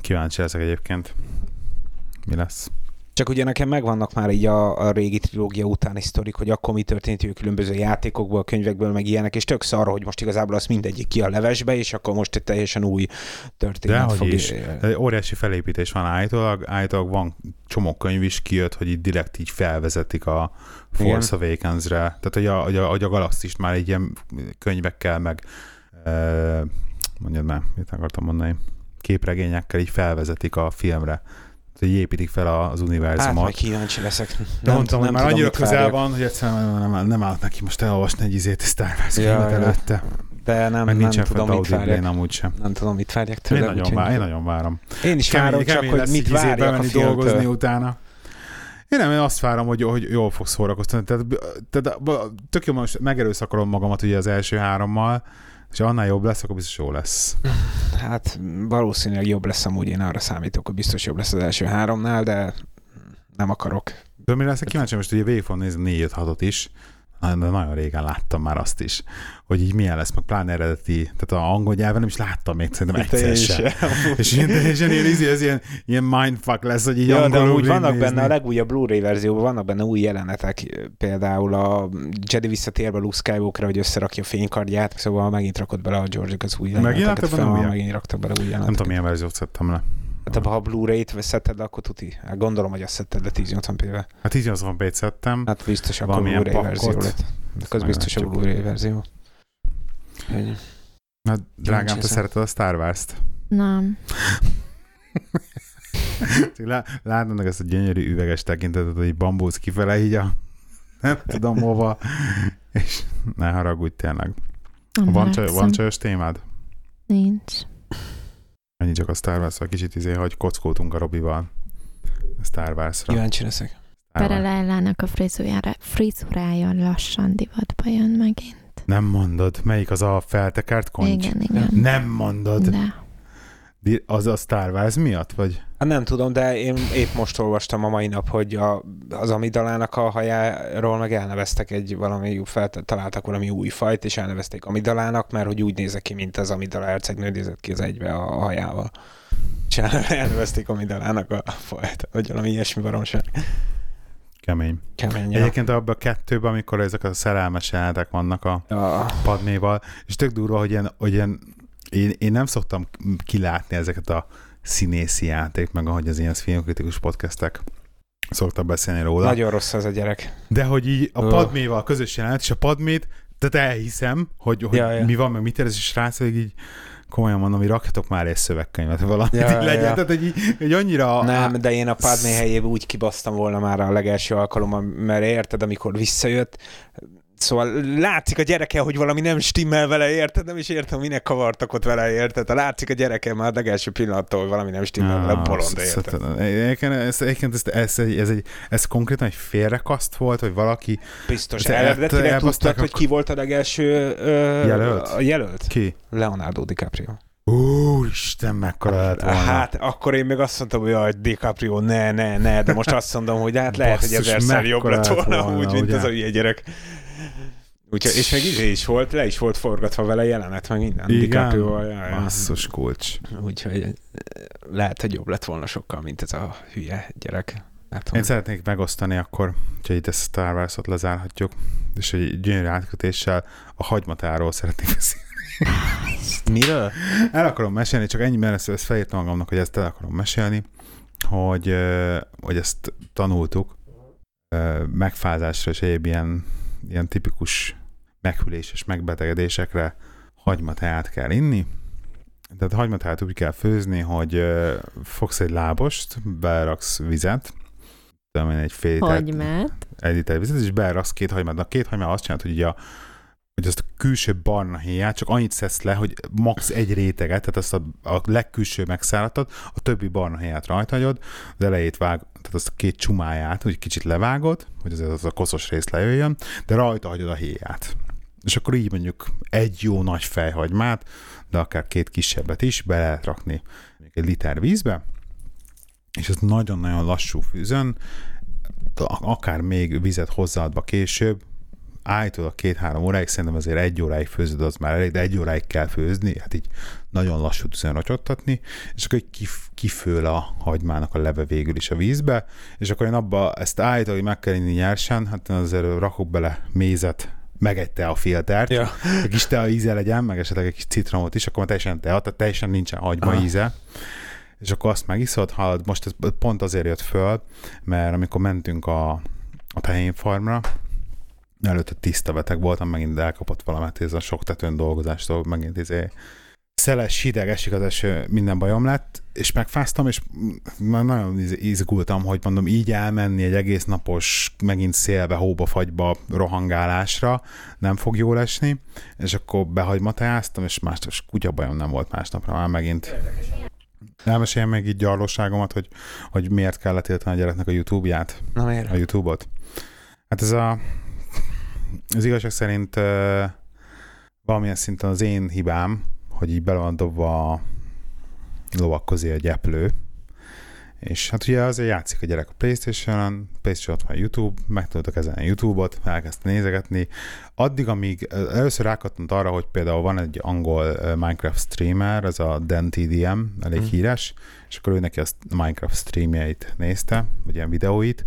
A: Kíváncsi leszek egyébként. Mi lesz?
C: Csak ugye nekem megvannak már így a, a régi trilógia utáni sztorik, hogy akkor mi történt hogy különböző játékokból, könyvekből, meg ilyenek, és tök szar, hogy most igazából az mindegyik ki a levesbe, és akkor most egy teljesen új történet
A: De, fog is. Óriási felépítés van állítólag, állítólag van csomó könyv is kijött, hogy itt direkt így felvezetik a Force Awakens-re. Tehát, hogy a, hogy a, hogy a galaxist már egy ilyen könyvekkel, meg e, mondjad már, mit akartam mondani, képregényekkel így felvezetik a filmre hogy építik fel az univerzumot. Hát,
C: kíváncsi leszek. Nem,
A: De mondtam, nem hogy már annyira közel várjak. van, hogy egyszerűen nem, nem, nem állt neki most elolvasni egy izét Star Wars ja, előtte.
C: De nem, Meg
A: nem
C: tudom, mit várjak.
A: amúgy sem.
C: Nem tudom, mit várjak tőle.
A: Én nagyon, vár, én nagyon várom.
C: Én is várom, csak hogy mit várjak a
A: dolgozni utána. Én nem, én azt várom, hogy, hogy jól fogsz szórakoztatni. Tehát, tehát tök jó, most megerőszakolom magamat ugye az első hárommal, és annál jobb lesz, akkor biztos jó lesz.
C: Hát valószínűleg jobb lesz amúgy, én arra számítok, hogy biztos jobb lesz az első háromnál, de nem akarok.
A: De mire leszek kíváncsi, most ugye végig fogom nézni 4 6 is, nagyon régen láttam már azt is, hogy így milyen lesz, meg pláne eredeti, tehát a angol nyelven nem is láttam még szerintem egyszer sem. És ilyen teljesen ilyen, ez ilyen, ilyen mindfuck lesz, hogy így
C: ja, de
A: angolul
C: úgy vannak
A: nézni.
C: benne a legújabb Blu-ray verzióban, vannak benne új jelenetek, például a Jedi visszatér be Luke Skywalker, hogy összerakja a fénykardját, szóval megint rakott bele a George az új
A: Megint
C: jeleneteket,
A: raktak bele újat?
C: megint raktak bele új
A: Nem tudom,
C: jeleneteket.
A: milyen verziót szedtem le.
C: Hát ha a Blu-ray-t veszetted akkor tuti. Hát gondolom, hogy azt szedted le 1080p-vel.
A: Hát 1080 p szedtem.
C: Hát biztos akkor Blu-ray
A: pakkot.
C: verzió lett. De az biztos a. Blu-ray verzió. Hogy-
A: Hát, drágám, te szereted a Star Wars-t?
B: Nem.
A: Lá- Látod meg ezt a gyönyörű üveges tekintetet, hogy bambulsz kifele így a nem tudom hova, és ne haragudj tényleg.
B: Nem
A: Van, csaj, van csajos témád?
B: Nincs.
A: Ennyi csak a Star Wars-val kicsit izé, hogy kockótunk a Robival. A Star Wars-ra.
C: Kíváncsi leszek.
A: Wars.
B: Perelellának a frizurája, frizurája lassan divatba jön megint.
A: Nem mondod, melyik az a feltekert koncs?
B: Igen, igen.
A: Nem mondod.
B: De.
A: Az a Star Wars miatt, vagy?
C: Hát nem tudom, de én épp most olvastam a mai nap, hogy a, az amidalának a hajáról meg elneveztek egy valami, felt, találtak valami új fajt, és elnevezték amidalának, mert hogy úgy nézek ki, mint az amidala hercegnő nézett ki az egybe a hajával. És el- elnevezték amidalának a fajt, vagy valami ilyesmi baromság.
A: Kemény.
C: Kemény.
A: Ja. Egyébként abban a kettőben, amikor ezek a szerelmes jelenetek vannak a
C: Ja.
A: Padméval, és tök durva, hogy ilyen, hogy ilyen én, én nem szoktam kilátni ezeket a színészi játék, meg ahogy az ilyen filmkritikus podcastek szoktak beszélni róla.
C: Nagyon rossz az a gyerek.
A: De hogy így a. Padméval közös jelenet, és a Padmét, tehát elhiszem, hogy, hogy
C: Ja, ja.
A: mi van, meg mit ér, és a srác, hogy így komolyan mondom, hogy rakjatok már egy szövegkönyvet, valamit
C: Ja,
A: így legyen.
C: ja.
A: Tehát, hogy, hogy annyira...
C: Nem, de én a Padmé helyébe úgy kibasztam volna már a legelső alkalommal, mert érted, amikor visszajött, Szóval látszik a gyereke, hogy valami nem stimmel vele, érted? Nem is értem, minek kavartak ott vele, érted? Látszik a gyereke már a legelső pillanattól, hogy valami nem stimmel vele, bolond, érted?
A: Egyébként ez, ez, ez, egy- ez, egy, ez konkrétan egy félrekaszt volt, hogy valaki...
C: Biztos. Eredetileg tudtad, hogy ki volt a legelső ö,
A: Jelölt?
C: A jelölt?
A: Ki?
C: Leonardo DiCaprio.
A: Úristen, mekkora lett volna.
C: Hát akkor én még azt mondtam, hogy jaj, DiCaprio, ne, ne, ne, de most azt mondom, hogy hát lehet, hogy
A: Basszus,
C: ezerszer jobb lett
A: lett
C: volna,
A: volna,
C: úgy, mint
A: ugye?
C: az a hülye gyerek. Úgyhogy, és meg izé is volt, le is volt forgatva vele jelenet, meg minden.
A: Igen? Basszus kulcs.
C: Úgyhogy eh, lehet, hogy jobb lett volna sokkal, mint ez a hülye gyerek. Hát,
A: Én szeretnék megosztani akkor, hogy itt ezt a Star Wars-ot lezárhatjuk, és egy gyönyörű átkötéssel a hagymatáról szeretnék beszélni.
C: Miről?
A: El akarom mesélni, csak ennyi, mert ezt, ezt felírtam magamnak, hogy ezt el akarom mesélni, hogy, ö, hogy ezt tanultuk, ö, megfázásra és egyéb ilyen, ilyen tipikus meghüléses megbetegedésekre hagymateát kell inni. Tehát a hagymateát úgy kell főzni, hogy fogsz egy lábost, beraksz vizet, tudom én, egy fél
B: mert?
A: egy liter vizet, és beraksz két hagymát. A két hagymát azt csinálod, hogy, a, hogy azt a külső barna héját csak annyit szesz le, hogy max. egy réteget, tehát azt a, a legkülső megszáradtad, a többi barna héját rajta hagyod, az elejét vág, tehát azt a két csumáját, hogy kicsit levágod, hogy az, az a koszos rész lejöjjön, de rajta hagyod a héját. És akkor így mondjuk egy jó nagy fejhagymát, de akár két kisebbet is be lehet rakni egy liter vízbe, és ez nagyon-nagyon lassú fűzön, akár még vizet hozzáadva később, állítólag két-három óráig, szerintem azért egy óráig főzöd, az már elég, de egy óráig kell főzni, hát így nagyon lassú tüzön racsottatni, és akkor így kif- kifől a hagymának a leve végül is a vízbe, és akkor én abba ezt állítólag meg kell inni nyersen, hát én azért rakok bele mézet, meg egy teafiltert,
C: Ja.
A: egy kis tea íze legyen, meg esetleg egy kis citromot is, akkor már teljesen tea, tehát teljesen nincsen hagyma
C: Aha.
A: íze. És akkor azt megiszod, hallod, most ez pont azért jött föl, mert amikor mentünk a, a tehénfarmra, előtte tiszta beteg voltam, megint elkapott valamit, ez a sok tetőn dolgozástól, megint izé szeles, hideg, esik az eső, minden bajom lett, és megfáztam, és nagyon iz- izgultam, hogy mondom, így elmenni egy egész napos, megint szélbe, hóba, fagyba rohangálásra nem fog jól esni, és akkor behagymateáztam, és másnap és kutya bajom nem volt másnapra már megint. Elmeséljem még így gyarlóságomat, hogy, hogy miért kellett tiltani a gyereknek a YouTube-ját
C: Na miért?
A: a YouTube-ot. Hát ez a az igazság szerint uh, valamilyen szinten az én hibám, hogy így bele van dobva a lovak közé a gyeplő, és hát ugye azért játszik a gyerek a Playstation-on, Playstation ott van YouTube, meg ezen a YouTube-ot, elkezdte nézegetni. Addig, amíg először rákattant arra, hogy például van egy angol Minecraft streamer, ez a Dan TDM, elég hmm. híres, és akkor ő neki a Minecraft streamjeit nézte, vagy ilyen videóit,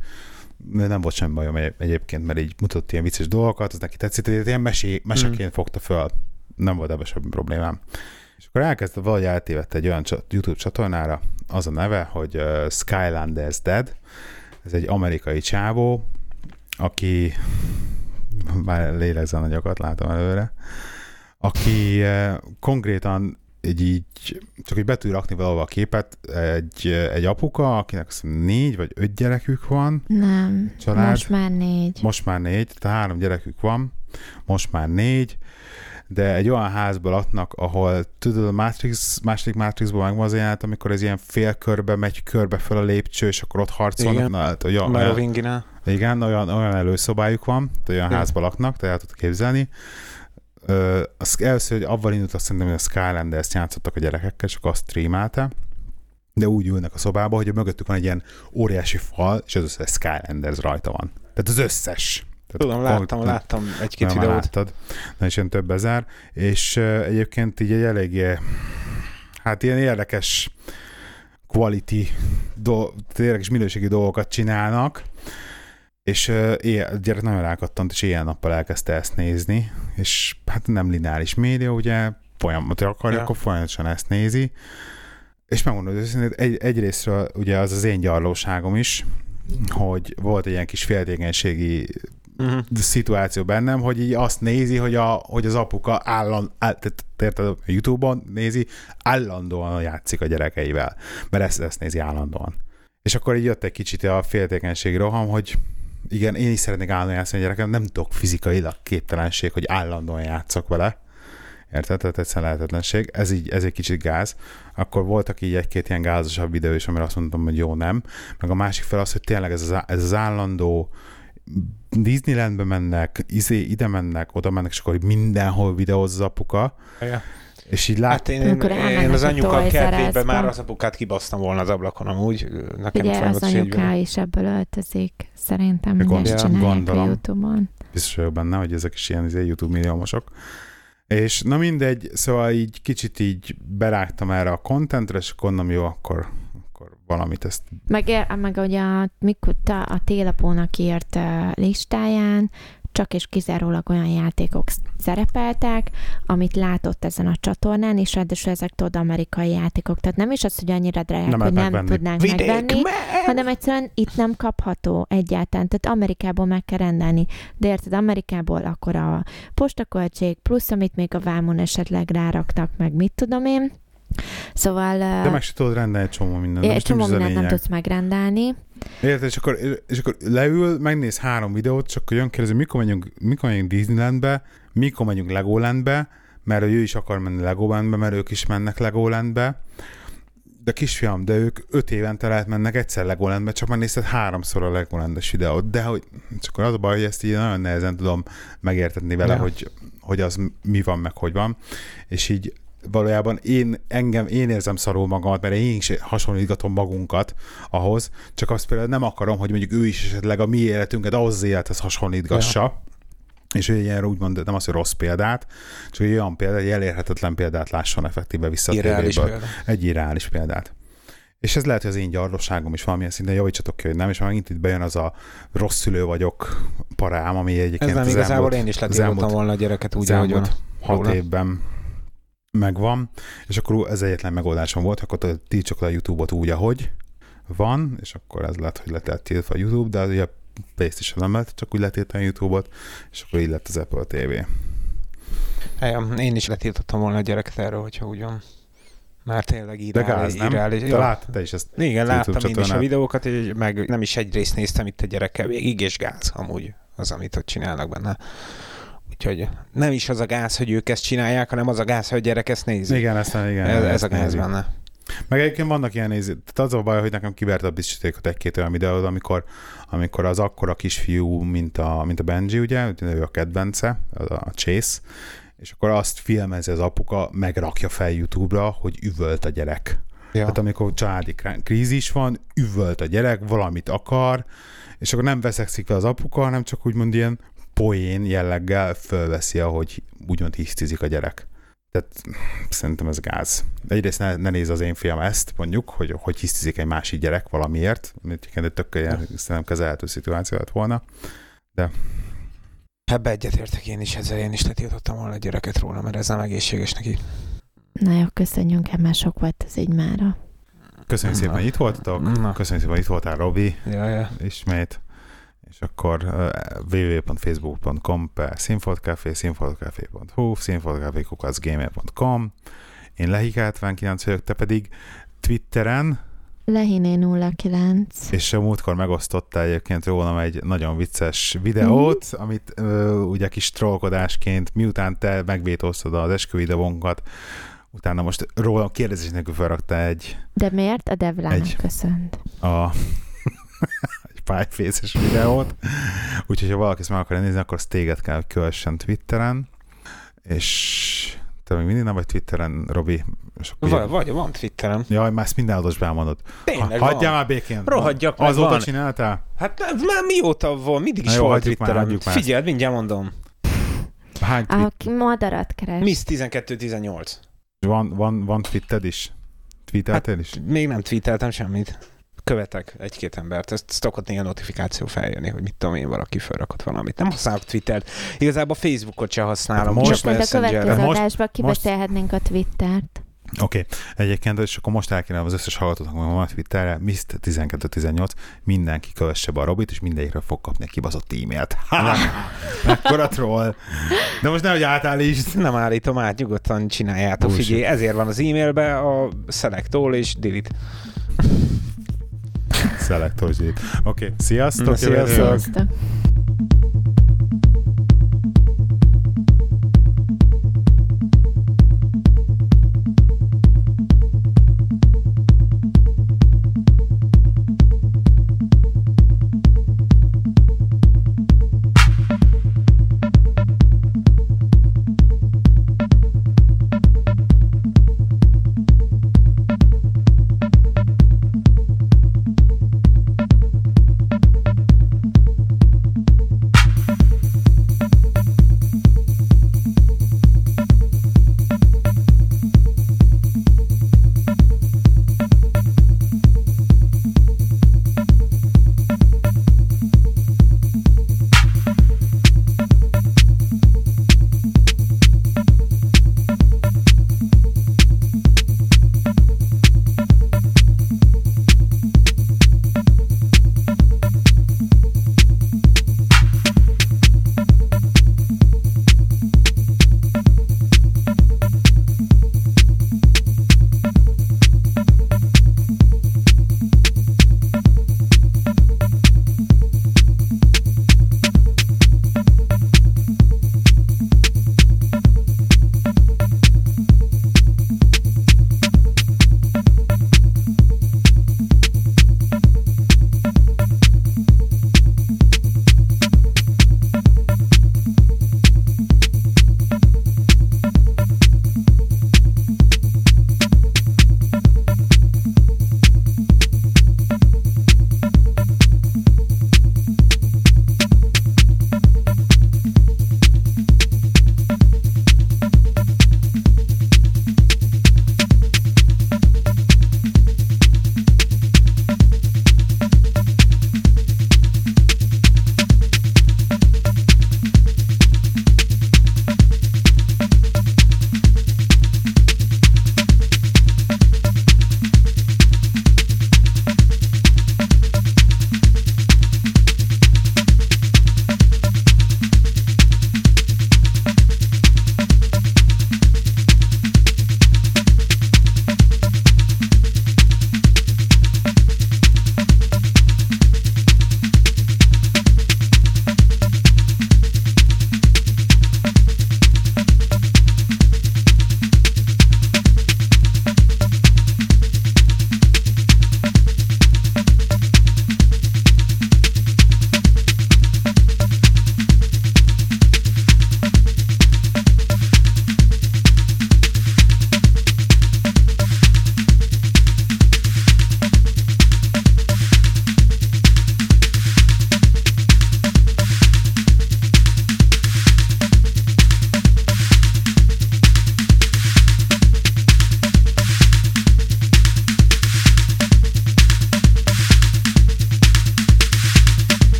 A: nem volt semmi bajom egyébként, mert így mutatott ilyen vicces dolgokat, az neki tetszett, hogy ilyen mesé, meseként mm. fogta föl. Nem volt ebben semmi problémám. És akkor elkezdte, valahogy eltévedt egy olyan YouTube csatornára, az a neve, hogy Skylanders Dead. Ez egy amerikai csávó, aki már lélegzi a nagyokat, látom előre, aki konkrétan így, csak így be tudja rakni valahol a képet, egy, egy apuka, akinek négy vagy öt gyerekük van.
B: Nem, család. most már négy.
A: Most már négy, tehát három gyerekük van, most már négy, de egy olyan házból laknak, ahol tudod, a Matrix, második Matrixból megvan az jelenet, amikor ez ilyen félkörbe megy körbe fel a lépcső, és akkor ott harcolnak. Igen,
C: Na, hát, olyan, olyan,
A: igen olyan, olyan előszobájuk van, olyan igen. házban laknak, tehát tudod képzelni az először, hogy avval indult azt szerintem, hogy a Skylanders játszottak a gyerekekkel, csak azt streamelte, de úgy ülnek a szobába, hogy a mögöttük van egy ilyen óriási fal, és az összes Skylanders rajta van. Tehát az összes. Tehát
C: Tudom, láttam, láttam egy-két videót. Láttad.
A: Na, és ilyen több ezer. És uh, egyébként így egy eléggé, hát ilyen érdekes quality, do, érdekes minőségi dolgokat csinálnak, és uh, éjjel, a gyerek nagyon rákattant, és éjjel-nappal elkezdte ezt nézni, és hát nem lineáris média, ugye, folyamatosan akarja, ja. akkor folyamatosan ezt nézi, és megmondom, hogy egy, egyrésztről ugye az az én gyarlóságom is, hogy volt egy ilyen kis féltékenységi uh-huh. szituáció bennem, hogy így azt nézi, hogy, a, hogy az apuka állandóan, áll, tehát a Youtube-on nézi, állandóan játszik a gyerekeivel, mert ezt, ezt nézi állandóan. És akkor így jött egy kicsit a féltékenység roham, hogy igen, én is szeretnék állandóan játszani a gyerekem, nem tudok fizikailag képtelenség, hogy állandóan játszok vele. Érted? Tehát egyszerűen lehetetlenség. Ez, így, ez egy kicsit gáz. Akkor voltak így egy-két ilyen gázosabb videó is, amire azt mondtam, hogy jó, nem. Meg a másik fel az, hogy tényleg ez az, ez az állandó Disneylandbe mennek, izé, ide mennek, oda mennek, és akkor mindenhol videóz az apuka.
C: Ja.
A: És így lát...
C: Hát én, én, én az anyuka kertében már az apukát kibasztam volna az ablakon amúgy. Nekem
B: Ugye az anyuká is ebből öltözik. Szerintem Gond, ezt csinálják gondolom. a Youtube-on.
A: Biztos vagyok benne, hogy ezek is ilyen izé, YouTube milliómosok. És na mindegy, szóval így kicsit így berágtam erre a kontentre, és mondom, jó, akkor, akkor valamit ezt...
B: Meg, meg ugye a, mikor a télapónak írt listáján csak és kizárólag olyan játékok szerepeltek, amit látott ezen a csatornán, és ráadásul ezek tudod amerikai játékok. Tehát nem is az, hogy annyira drágák, nem hogy nem megvenni. tudnánk Vidék, megvenni, me- hanem egyszerűen itt nem kapható egyáltalán. Tehát Amerikából meg kell rendelni. De érted, Amerikából akkor a postaköltség, plusz amit még a vámon esetleg ráraknak, meg mit tudom én, Szóval...
A: De meg se tudod rendelni egy csomó mindent.
B: Egy csomó mindent nem tudsz megrendelni.
A: Érted, és akkor, és akkor leül, megnéz három videót, és akkor jön kérdezi, mikor megyünk, mikor megyünk Disneylandbe, mikor megyünk Legolandbe, mert ő is akar menni Legolandbe, mert ők is mennek Legolandbe. De kisfiam, de ők öt évente lehet mennek egyszer Legolandbe, csak megnézted háromszor a Legolandes videót. De hogy, csak akkor az a baj, hogy ezt így nagyon nehezen tudom megértetni vele, ja. hogy, hogy az mi van, meg hogy van. És így valójában én, engem, én érzem szarul magamat, mert én is hasonlítgatom magunkat ahhoz, csak azt például nem akarom, hogy mondjuk ő is esetleg a mi életünket ahhoz az élethez hasonlítgassa, ja. És ő ilyen úgymond, nem az, hogy rossz példát, csak egy olyan példát, egy elérhetetlen példát lásson effektíve vissza
C: irreális a példa.
A: Egy irreális példát. És ez lehet, hogy az én gyarlóságom is valamilyen szinten, javítsatok ki, hogy nem, és megint itt bejön az a rossz szülő vagyok parám, ami egyébként
C: ez nem igazából elmúlt, én is letiltottam volna a gyereket úgy, ahogy van.
A: Hat róla. évben megvan, és akkor ez egyetlen megoldásom volt, akkor tiltsok le a YouTube-ot úgy, ahogy van, és akkor ez lett, hogy letett tiltva a YouTube, de ugye PlayStation nem lett, csak úgy letiltani a YouTube-ot, és akkor így lett az Apple TV.
C: Ja, én is letiltottam volna a gyereket erről, hogyha úgy van. Már tényleg irreális.
A: De gáz, nem? Te láttad te is ezt?
C: Igen, láttam én is a videókat, hogy meg nem is egy részt néztem itt a gyerekkel végig, és gáz amúgy az, amit ott csinálnak benne. Úgyhogy nem is az a gáz, hogy ők ezt csinálják, hanem az a gáz, hogy a gyerek ezt nézi.
A: Igen, ezt nem, igen.
C: Ez, ez a gáz nézi. benne.
A: Meg egyébként vannak ilyen néző, tehát az a baj, hogy nekem kivert a biztosítékot egy-két olyan videót, amikor, amikor az akkora kisfiú, mint a, mint a Benji, ugye, ő a kedvence, a, a Chase, és akkor azt filmezi az apuka, megrakja fel YouTube-ra, hogy üvölt a gyerek. Ja. Tehát amikor családi krízis van, üvölt a gyerek, valamit akar, és akkor nem veszekszik fel az apuka, hanem csak úgymond ilyen poén jelleggel fölveszi, ahogy úgymond hisztizik a gyerek. Tehát szerintem ez gáz. Egyrészt ne, ne néz az én fiam ezt, mondjuk, hogy hogy hisztizik egy másik gyerek valamiért, amit egy tök ilyen, szerintem kezelhető szituáció lett volna, de
C: Ebbe egyetértek én is, ezzel én is letiltottam volna a gyereket róla, mert ez nem egészséges neki.
B: Na jó, köszönjünk, mert már sok volt ez így mára.
A: Köszönjük szépen, hogy itt voltatok. Na. Köszönjük szépen, hogy itt voltál, Robi.
C: Ja, ja.
A: Ismét. És akkor www.facebook.com per színfoltcafé, színfoltcafé.hu, színfoltcafé.gmail.com Én Lehik79 vagyok, te pedig Twitteren
B: Lehiné 09.
A: És a múltkor megosztotta egyébként rólam egy nagyon vicces videót, mm. amit ö, ugye kis trollkodásként, miután te megvétóztad az esküvideónkat, utána most rólam kérdezés nélkül felrakta egy...
B: De miért? A Devlának egy, köszönt.
A: A, pálfészes videót. Úgyhogy ha valaki ezt meg akar nézni, akkor azt téged kell kövessen Twitteren. És te még mindig nem vagy Twitteren, Robi.
C: Vagy, vagy, van Twitterem.
A: Jaj, már ezt minden adásban elmondod.
C: Tényleg
A: ha, Hagyjál már békén.
C: Rohadjak meg,
A: Azóta
C: van.
A: csináltál?
C: Hát már mióta van, mindig is jó, volt Twitterem. Figyeld, mindjárt mondom.
A: Hány
B: tweet? A madarat keres.
C: Miss 12-18.
A: Van, van, van Twittered is? Tweeteltél hát, is?
C: Még nem tweeteltem semmit követek egy-két embert, ezt szokott néha notifikáció feljönni, hogy mit tudom én, valaki felrakott valamit. Nem használok Twittert. Igazából Facebookot sem használom,
B: most, csak Messengerre. A következő adásban kibeszélhetnénk a Twittert.
A: Oké, okay. egyébként, és akkor most elkérem az összes hallgatóknak, hogy van Twitterre, Mist 1218, mindenki kövesse be a Robit, és mindegyikről fog kapni egy kibaszott e-mailt. Ha! Mekkora troll! De most nehogy átállítsd.
C: Nem állítom át, nyugodtan csináljátok. Figyelj, ezért van az e-mailbe a select és delete.
A: Szelektor Oké, okay. sziasztok!
C: Na, sziasztok! sziasztok.